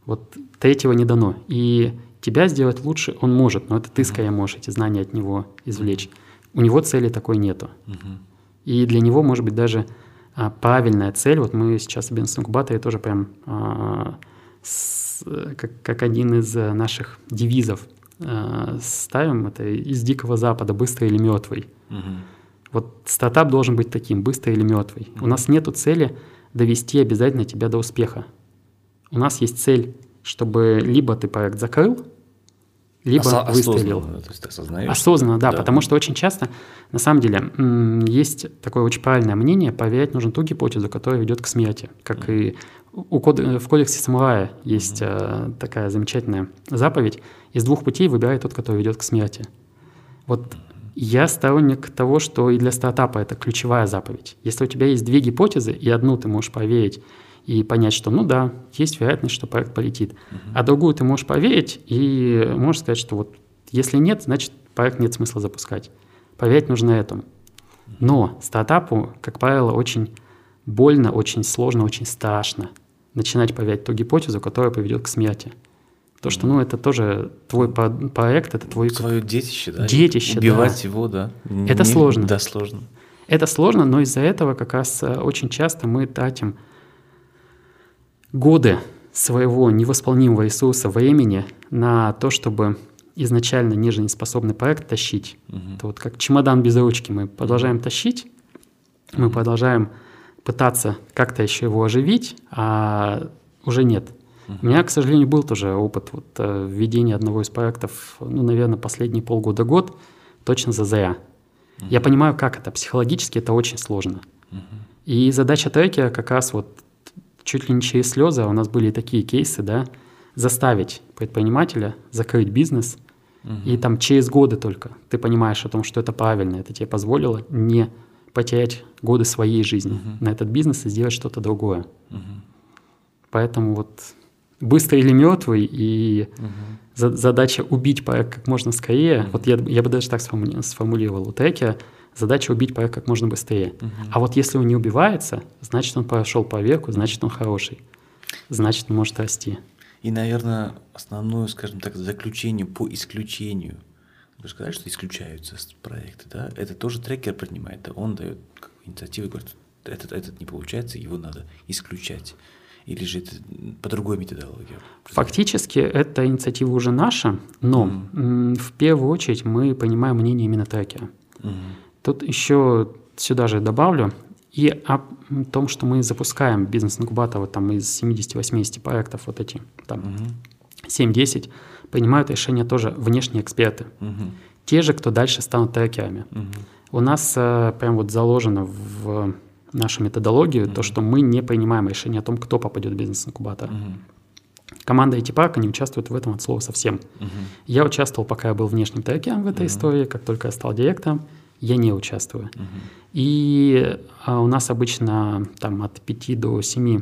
Вот третьего не дано. И тебя сделать лучше он может, но это ты скорее можешь эти знания от него извлечь. У него цели такой нету. Угу. И для него может быть даже правильная цель. Вот мы сейчас в бизнес-инкубаторе тоже прям а, с, как, как один из наших девизов э, ставим, это из Дикого Запада, быстрый или мертвый. Угу. Вот стартап должен быть таким, быстрый или мертвый. Угу. У нас нет цели довести обязательно тебя до успеха. У нас есть цель, чтобы либо ты проект закрыл, либо Осо- выстрелил. Осознанно, то есть ты осознаешь, осознанно да, да, потому что очень часто, на самом деле, есть такое очень правильное мнение, проверять нужно ту гипотезу, которая ведет к смерти. Как mm-hmm. и у код... в кодексе самурая есть mm-hmm. такая замечательная заповедь. Из двух путей выбирай тот, который ведет к смерти. Вот Я сторонник того, что и для стартапа это ключевая заповедь. Если у тебя есть две гипотезы, и одну ты можешь поверить и понять, что ну да, есть вероятность, что проект полетит, uh-huh. а другую ты можешь поверить и можешь сказать, что вот если нет, значит проект нет смысла запускать. Поверить нужно этому. Но стартапу, как правило, очень больно, очень сложно, очень страшно начинать поверять ту гипотезу, которая поведет к смерти. То, что, ну, это тоже твой проект, это твой... Твое детище, да? Детище, Убивать да. его, да. Это Не, сложно. Да, сложно. Это сложно, но из-за этого как раз э, очень часто мы тратим годы своего невосполнимого ресурса времени на то, чтобы изначально нежизнеспособный проект тащить. Угу. Это вот как чемодан без ручки. Мы продолжаем тащить, мы продолжаем пытаться как-то еще его оживить, а уже нет. У меня, к сожалению, был тоже опыт вот, э, введения одного из проектов, ну, наверное, последние полгода-год, точно за зря. Uh-huh. Я понимаю, как это. Психологически это очень сложно. Uh-huh. И задача треки как раз вот чуть ли не через слезы, а у нас были такие кейсы, да, заставить предпринимателя закрыть бизнес, uh-huh. и там через годы только ты понимаешь о том, что это правильно, это тебе позволило не потерять годы своей жизни uh-huh. на этот бизнес и сделать что-то другое. Uh-huh. Поэтому вот быстрый или мертвый, и угу. за, задача убить проект как можно скорее. Угу. Вот я, я бы даже так сформулировал у треки. Задача убить проект как можно быстрее. Угу. А вот если он не убивается, значит, он прошел проверку, значит, он хороший. Значит, он может расти. И, наверное, основное, скажем так, заключение по исключению. Вы сказали, что исключаются проекты, да? Это тоже трекер принимает, да? Он дает инициативу и говорит, этот, этот не получается, его надо исключать. Или же это по другой методологии? Фактически это инициатива уже наша, но mm-hmm. в первую очередь мы понимаем мнение именно трекера. Mm-hmm. Тут еще сюда же добавлю и о том, что мы запускаем бизнес-инкубатор вот там из 70-80 проектов вот эти там mm-hmm. 7-10, принимают решения тоже внешние эксперты. Mm-hmm. Те же, кто дальше станут трекерами. Mm-hmm. У нас э, прям вот заложено в нашу методологию, mm-hmm. то, что мы не принимаем решение о том, кто попадет в бизнес-инкубатор. Mm-hmm. Команда IT Park не участвует в этом от слова совсем. Mm-hmm. Я участвовал, пока я был внешним трекером в этой mm-hmm. истории, как только я стал директором, я не участвую. Mm-hmm. И а, у нас обычно там от 5 до 7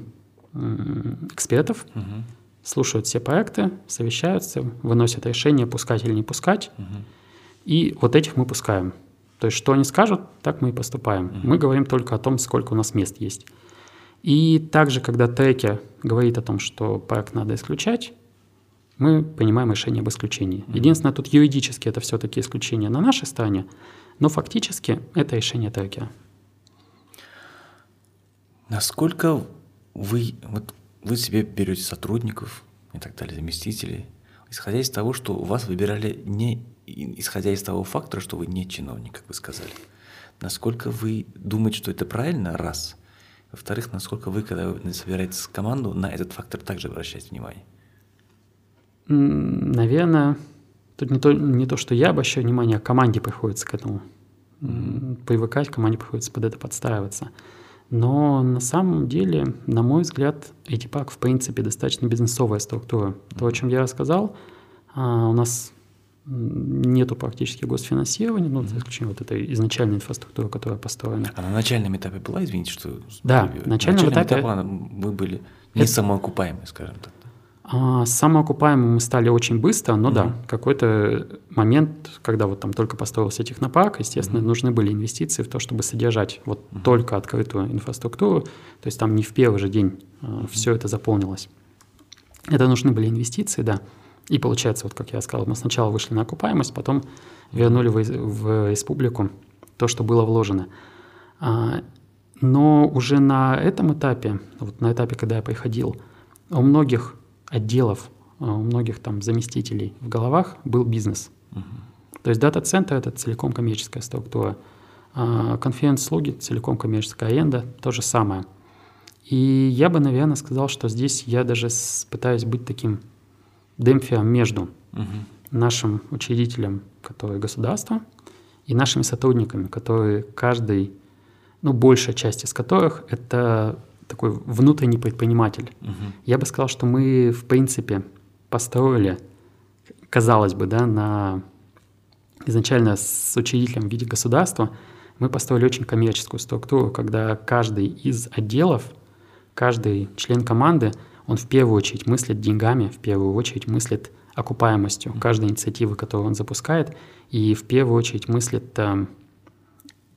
экспертов mm-hmm. слушают все проекты, совещаются, выносят решение, пускать или не пускать. Mm-hmm. И вот этих мы пускаем. То есть что они скажут, так мы и поступаем. Mm-hmm. Мы говорим только о том, сколько у нас мест есть. И также, когда треки говорит о том, что проект надо исключать, мы принимаем решение об исключении. Mm-hmm. Единственное, тут юридически это все-таки исключение на нашей стороне, но фактически это решение трекера. Насколько вы, вот вы себе берете сотрудников и так далее, заместителей, исходя из того, что вас выбирали не исходя из того фактора, что вы не чиновник, как вы сказали, насколько вы думаете, что это правильно, раз. Во-вторых, насколько вы, когда вы собираете команду, на этот фактор также обращаете внимание? Наверное, тут не то, не то, что я обращаю внимание, а команде приходится к этому привыкать, команде приходится под это подстраиваться. Но на самом деле, на мой взгляд, ATPAC в принципе достаточно бизнесовая структура. То, о чем я рассказал, а, у нас нету практически госфинансирования, ну, за исключением вот этой изначальной инфраструктуры, которая построена. А на начальном этапе была, извините, что... Да, на начальном, этапе... этапе мы были не это... самоокупаемы, скажем так. А, самоокупаемым мы стали очень быстро, но угу. да, какой-то момент, когда вот там только построился технопарк, естественно, угу. нужны были инвестиции в то, чтобы содержать вот угу. только открытую инфраструктуру, то есть там не в первый же день угу. все это заполнилось. Это нужны были инвестиции, да. И получается, вот как я сказал, мы сначала вышли на окупаемость, потом вернули в, в республику то, что было вложено. А, но уже на этом этапе, вот на этапе, когда я приходил, у многих отделов, у многих там заместителей в головах был бизнес. Uh-huh. То есть дата-центр — это целиком коммерческая структура. А конференц-слуги — целиком коммерческая аренда, то же самое. И я бы, наверное, сказал, что здесь я даже пытаюсь быть таким демпфера между угу. нашим учредителем, который государство, и нашими сотрудниками, которые каждый, ну, большая часть из которых это такой внутренний предприниматель. Угу. Я бы сказал, что мы, в принципе, построили, казалось бы, да, на изначально с учредителем в виде государства мы построили очень коммерческую структуру, когда каждый из отделов, каждый член команды, он в первую очередь мыслит деньгами, в первую очередь мыслит окупаемостью каждой инициативы, которую он запускает, и в первую очередь мыслит э,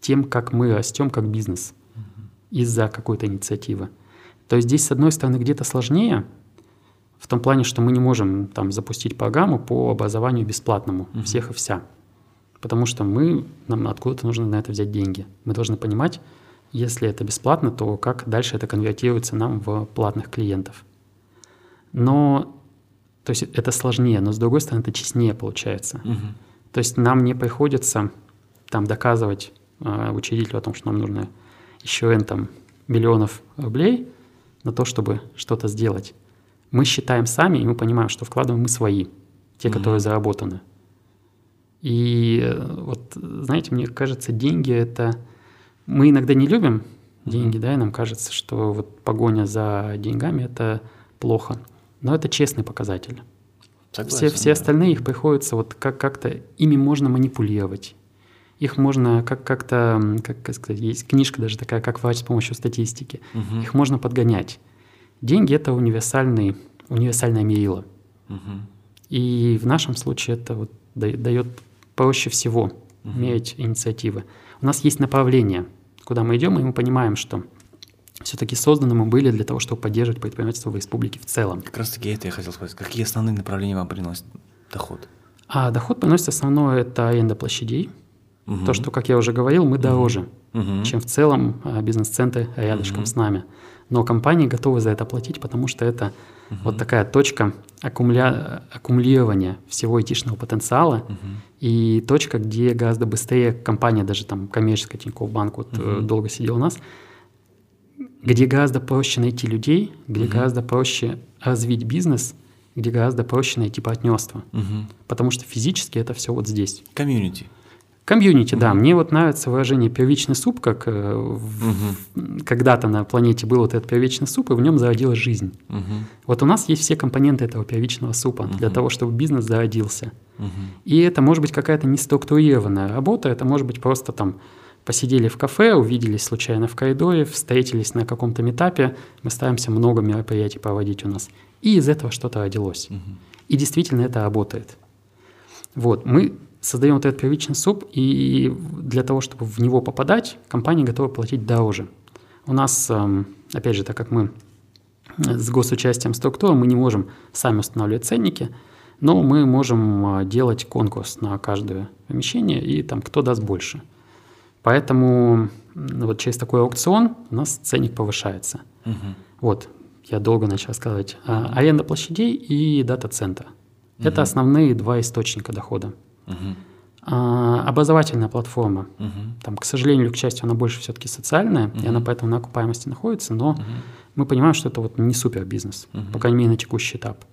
тем, как мы растем как бизнес из-за какой-то инициативы. То есть здесь, с одной стороны, где-то сложнее, в том плане, что мы не можем там запустить программу по образованию бесплатному mm-hmm. всех и вся. Потому что мы, нам откуда-то нужно на это взять деньги. Мы должны понимать, если это бесплатно, то как дальше это конвертируется нам в платных клиентов. Но, то есть это сложнее, но с другой стороны это честнее получается. Угу. То есть нам не приходится там доказывать э, учредителю о том, что нам нужно еще N там миллионов рублей на то, чтобы что-то сделать. Мы считаем сами, и мы понимаем, что вкладываем мы свои, те, угу. которые заработаны. И э, вот, знаете, мне кажется, деньги это... Мы иногда не любим деньги, да, и нам кажется, что вот погоня за деньгами это плохо. Но это честный показатель. Согласен, все, все да. остальные их приходится вот как- как-то ими можно манипулировать. Их можно как- как-то, как, как сказать, есть книжка даже такая, как врач с помощью статистики. Угу. Их можно подгонять. Деньги это универсальный, универсальное мерило. Угу. И в нашем случае это вот дает проще всего угу. мерить инициативы. У нас есть направление, куда мы идем, и мы понимаем, что все-таки созданы мы были для того, чтобы поддерживать предпринимательство в республике в целом. Как раз таки это я хотел спросить. Какие основные направления вам приносят доход? А доход приносит основное – это аренда площадей. Угу. То, что, как я уже говорил, мы дороже, угу. чем в целом а, бизнес-центры рядышком угу. с нами. Но компании готовы за это платить, потому что это угу. вот такая точка аккумуля... аккумулирования всего айтишного потенциала угу. и точка, где гораздо быстрее компания, даже там коммерческая Тинькофф Банк вот угу. долго сидел у нас – где гораздо проще найти людей, где угу. гораздо проще развить бизнес, где гораздо проще найти партнерство. Угу. Потому что физически это все вот здесь. Community. Community, да. Мне вот нравится выражение первичный суп, как э, когда-то на планете был вот этот первичный суп, и в нем зародилась жизнь. Угу. Вот у нас есть все компоненты этого первичного супа угу. для того, чтобы бизнес зародился. Угу. И это может быть какая-то неструктурированная работа, это может быть просто там посидели в кафе, увиделись случайно в коридоре, встретились на каком-то метапе, мы стараемся много мероприятий проводить у нас. И из этого что-то родилось. Угу. И действительно это работает. Вот, мы создаем вот этот первичный суп, и для того, чтобы в него попадать, компания готова платить дороже. У нас, эм, опять же, так как мы с госучастием структуры, мы не можем сами устанавливать ценники, но мы можем э, делать конкурс на каждое помещение, и там кто даст больше – Поэтому вот через такой аукцион у нас ценник повышается. Угу. Вот, я долго начал рассказывать. А, аренда площадей и дата-центр. Угу. Это основные два источника дохода. Угу. А, образовательная платформа. Угу. Там, к сожалению или к счастью, она больше все-таки социальная, угу. и она поэтому на окупаемости находится, но угу. мы понимаем, что это вот не супер бизнес, угу. по крайней мере, на текущий этап.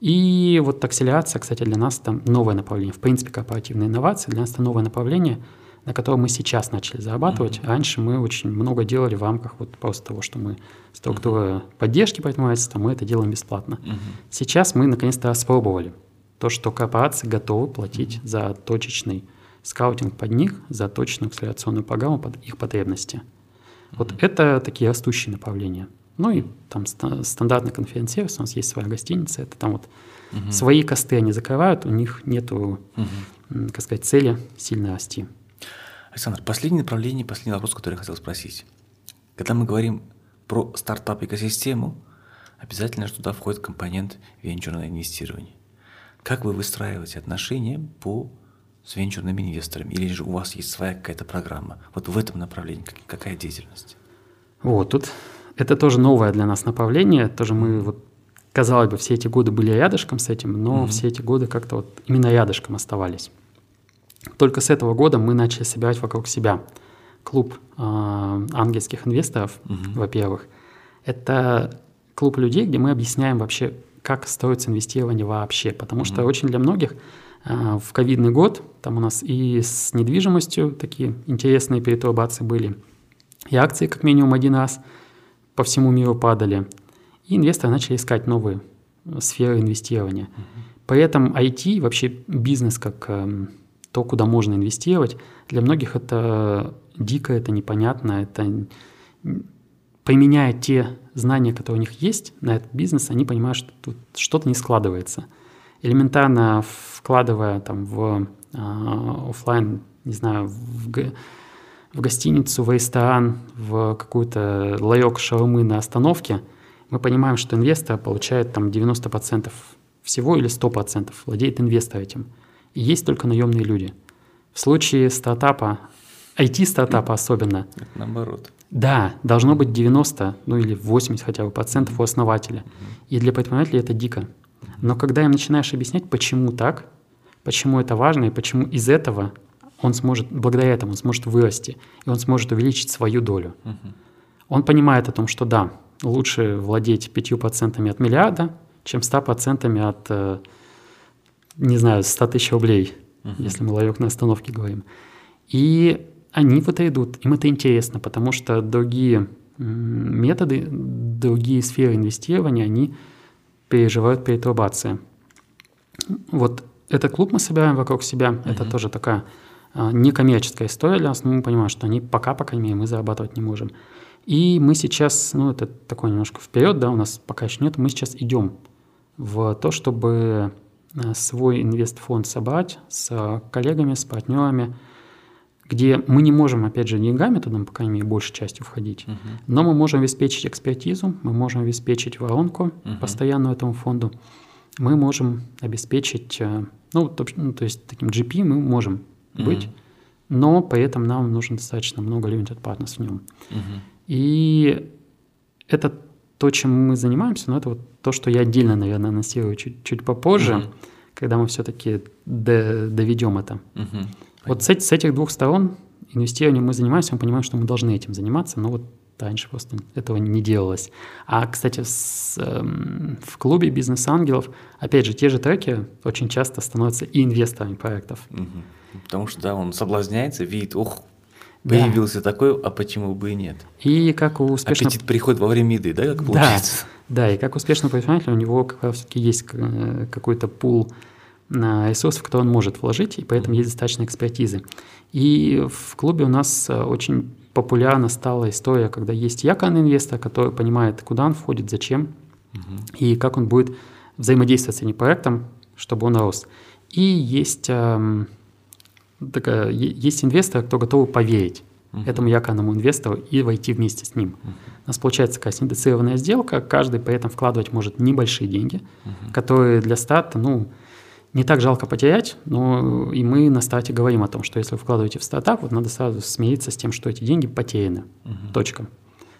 И вот акселерация, кстати, для нас это новое направление. В принципе, корпоративные инновации для нас это новое направление – на котором мы сейчас начали зарабатывать. Mm-hmm. Раньше мы очень много делали в рамках вот просто того, что мы структура mm-hmm. поддержки предпринимательства, мы это делаем бесплатно. Mm-hmm. Сейчас мы наконец-то распробовали то, что корпорации готовы платить mm-hmm. за точечный скаутинг под них, за точную акселерационную программу под их потребности. Mm-hmm. Вот это такие растущие направления. Ну и там стандартный конференц-сервис, у нас есть своя гостиница, это там вот угу. свои косты они закрывают, у них нету, угу. как сказать, цели сильно расти. Александр, последнее направление, последний вопрос, который я хотел спросить. Когда мы говорим про стартап-экосистему, обязательно же туда входит компонент венчурного инвестирования. Как вы выстраиваете отношения по с венчурными инвесторами? Или же у вас есть своя какая-то программа? Вот в этом направлении какая деятельность? Вот, тут это тоже новое для нас направление. Тоже мы вот, казалось бы, все эти годы были рядышком с этим, но mm-hmm. все эти годы как-то вот именно рядышком оставались. Только с этого года мы начали собирать вокруг себя клуб э, ангельских инвесторов, угу. во-первых. Это клуб людей, где мы объясняем вообще, как строится инвестирование вообще. Потому угу. что очень для многих э, в ковидный год там у нас и с недвижимостью такие интересные перетрубации были, и акции как минимум один раз по всему миру падали. И инвесторы начали искать новые сферы инвестирования. Угу. При этом IT, вообще бизнес как... Э, то, куда можно инвестировать. Для многих это дико, это непонятно, это применяя те знания, которые у них есть на этот бизнес, они понимают, что тут что-то не складывается. Элементарно вкладывая там в э, офлайн, не знаю, в, в гостиницу, в ресторан, в какой-то ларек шаурмы на остановке, мы понимаем, что инвестор получает там 90% всего или 100% владеет инвестор этим. И есть только наемные люди. В случае стартапа, IT-стартапа особенно. Это наоборот. Да, должно быть 90, ну или 80 хотя бы процентов у основателя. И для предпринимателя это дико. Но когда им начинаешь объяснять, почему так, почему это важно и почему из этого он сможет, благодаря этому он сможет вырасти, и он сможет увеличить свою долю. Он понимает о том, что да, лучше владеть 5% от миллиарда, чем 100% от, э, не знаю, 100 тысяч рублей, если мы ларек на остановке говорим. И они в это идут, им это интересно, потому что другие методы, другие сферы инвестирования, они переживают перетрубация. Вот этот клуб мы собираем вокруг себя, uh-huh. это тоже такая а, некоммерческая история для нас, но мы понимаем, что они пока, по крайней мере, мы зарабатывать не можем. И мы сейчас, ну это такой немножко вперед, да, у нас пока еще нет, мы сейчас идем в то, чтобы э, свой инвестфонд собрать с коллегами, с партнерами, где мы не можем, опять же, деньгами туда, по крайней мере, большей частью входить, uh-huh. но мы можем обеспечить экспертизу, мы можем обеспечить воронку uh-huh. постоянную этому фонду, мы можем обеспечить, э, ну, то, ну, то есть таким GP мы можем uh-huh. быть, но при этом нам нужно достаточно много limited partners в нем. Uh-huh. И это то, чем мы занимаемся, но это вот то, что я отдельно, наверное, анонсирую чуть, чуть попозже, uh-huh. когда мы все-таки до, доведем это. Uh-huh. Вот с, с этих двух сторон инвестированием мы занимаемся, мы понимаем, что мы должны этим заниматься, но вот раньше просто этого не делалось. А, кстати, с, эм, в клубе бизнес-ангелов, опять же, те же треки очень часто становятся и инвесторами проектов. Угу. Потому что, да, он соблазняется, видит, ух, Появился да. такой, а почему бы и нет? И как у успешного... Аппетит приходит во время еды, да, как получается? Да, да и как успешного предпринимателя у него как раз все-таки есть э, какой-то пул ресурсов, которые он может вложить, и поэтому есть достаточно экспертизы. И в клубе у нас э, очень популярна стала история, когда есть якорный инвестор, который понимает, куда он входит, зачем, угу. и как он будет взаимодействовать с этим проектом, чтобы он рос. И есть эм, такая, есть инвестор, кто готов поверить uh-huh. этому якорному инвестору и войти вместе с ним. Uh-huh. У нас получается такая синдицированная сделка, каждый при этом вкладывать может небольшие деньги, uh-huh. которые для старта, ну, не так жалко потерять, но и мы на старте говорим о том, что если вы вкладываете в стартап, вот надо сразу смириться с тем, что эти деньги потеряны. Uh-huh. Точка.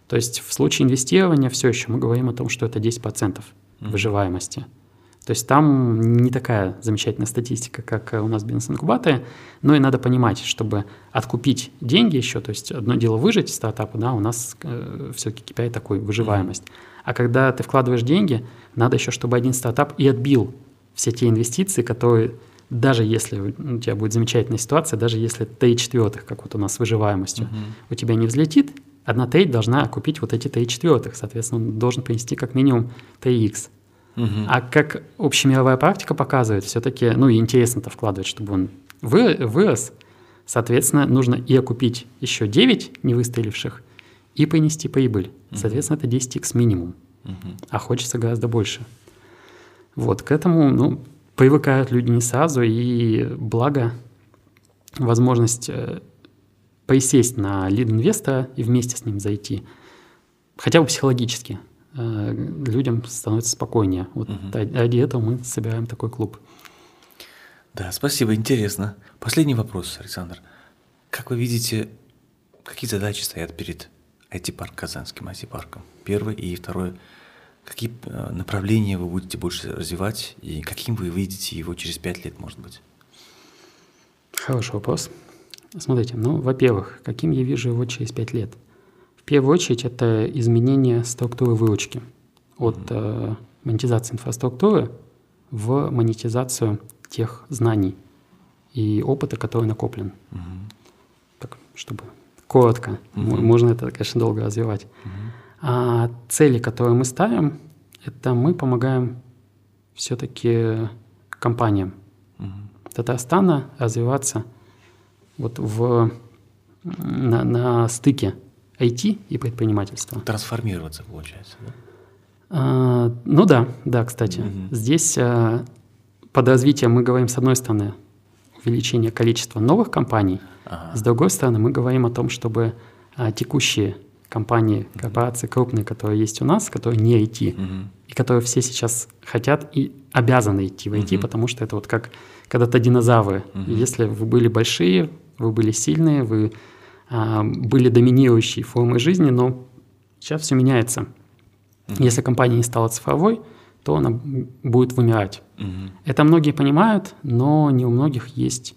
То есть в случае инвестирования все еще мы говорим о том, что это 10% uh-huh. выживаемости. То есть там не такая замечательная статистика, как у нас в бизнес-инкубаторе, но и надо понимать, чтобы откупить деньги еще, то есть одно дело выжить из стартапа, да, у нас э, все-таки KPI такой, выживаемость. А когда ты вкладываешь деньги, надо еще, чтобы один стартап и отбил все те инвестиции, которые даже если у тебя будет замечательная ситуация, даже если три четвертых, как вот у нас с выживаемостью, uh-huh. у тебя не взлетит, одна треть должна окупить вот эти три четвертых. Соответственно, он должен принести как минимум 3х. Угу. А как общемировая практика показывает, все-таки, ну, и интересно-то вкладывать, чтобы он вы, вырос, соответственно, нужно и окупить еще 9 невыстреливших, и принести прибыль. Соответственно, это 10x минимум. Угу. А хочется гораздо больше. Вот, к этому, ну, привыкают люди не сразу, и благо возможность э, присесть на лид-инвестора и вместе с ним зайти, хотя бы психологически – Э, людям становится спокойнее. Вот угу. ради этого мы собираем такой клуб. Да, спасибо, интересно. Последний вопрос, Александр. Как вы видите, какие задачи стоят перед IT-парк Казанским IT-парком? Первый и второй. Какие э, направления вы будете больше развивать и каким вы видите его через пять лет, может быть? Хороший вопрос. Смотрите, ну, во-первых, каким я вижу его через пять лет – первую очередь это изменение структуры выручки от э, монетизации инфраструктуры в монетизацию тех знаний и опыта, который накоплен. Угу. Так, чтобы коротко, угу. можно это, конечно, долго развивать. Угу. А цели, которые мы ставим, это мы помогаем все-таки компаниям. Угу. Татарстана развиваться вот в, на, на стыке IT и предпринимательства. Трансформироваться, получается, да? А, ну да, да, кстати. Угу. Здесь а, под развитием мы говорим, с одной стороны, увеличение количества новых компаний, ага. с другой стороны, мы говорим о том, чтобы а, текущие компании, корпорации крупные, которые есть у нас, которые не IT, uh-huh. и которые все сейчас хотят и обязаны идти в IT, uh-huh. потому что это вот как когда-то динозавры. Uh-huh. Если вы были большие, вы были сильные, вы а, были доминирующей формой жизни, но сейчас все меняется. Uh-huh. Если компания не стала цифровой, то она будет вымирать. Uh-huh. Это многие понимают, но не у многих есть,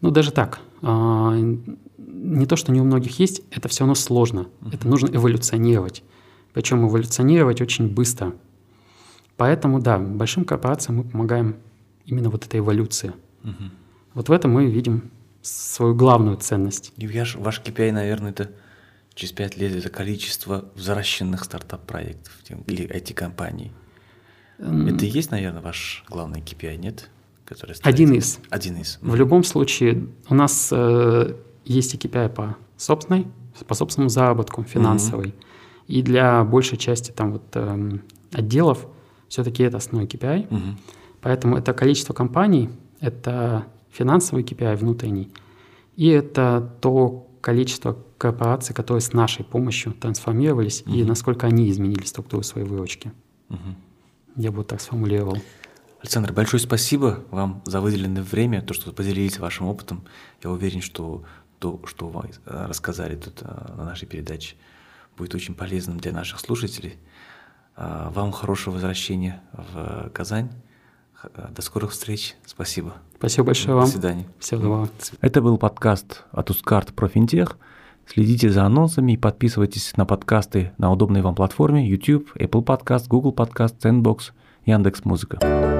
ну даже так, а, не то, что не у многих есть, это все равно сложно. Uh-huh. Это нужно эволюционировать. Причем эволюционировать очень быстро. Поэтому, да, большим корпорациям мы помогаем именно вот этой эволюции. Uh-huh. Вот в этом мы видим свою главную ценность. И ваш, ваш KPI, наверное, это через пять лет это количество взращенных стартап-проектов или IT-компаний. Um, это и есть, наверное, ваш главный KPI, нет? Который Один из. Один из. В любом случае, у нас э, есть и KPI по собственной, по собственному заработку финансовый. Mm-hmm. И для большей части там вот э, отделов все-таки это основной KPI. Mm-hmm. Поэтому это количество компаний, это финансовый KPI внутренний, и это то количество корпораций, которые с нашей помощью трансформировались, mm-hmm. и насколько они изменили структуру своей выручки. Mm-hmm. Я бы вот так сформулировал. Александр, большое спасибо вам за выделенное время, то, что поделились вашим опытом. Я уверен, что то, что вы э, рассказали тут э, на нашей передаче, будет очень полезным для наших слушателей. Э, вам хорошего возвращения в Казань. До скорых встреч. Спасибо. Спасибо большое вам. До свидания. Всего доброго. Это был подкаст от Ускарт про финтех. Следите за анонсами и подписывайтесь на подкасты на удобной вам платформе YouTube, Apple Podcast, Google Podcast, Sandbox, Яндекс.Музыка. Музыка.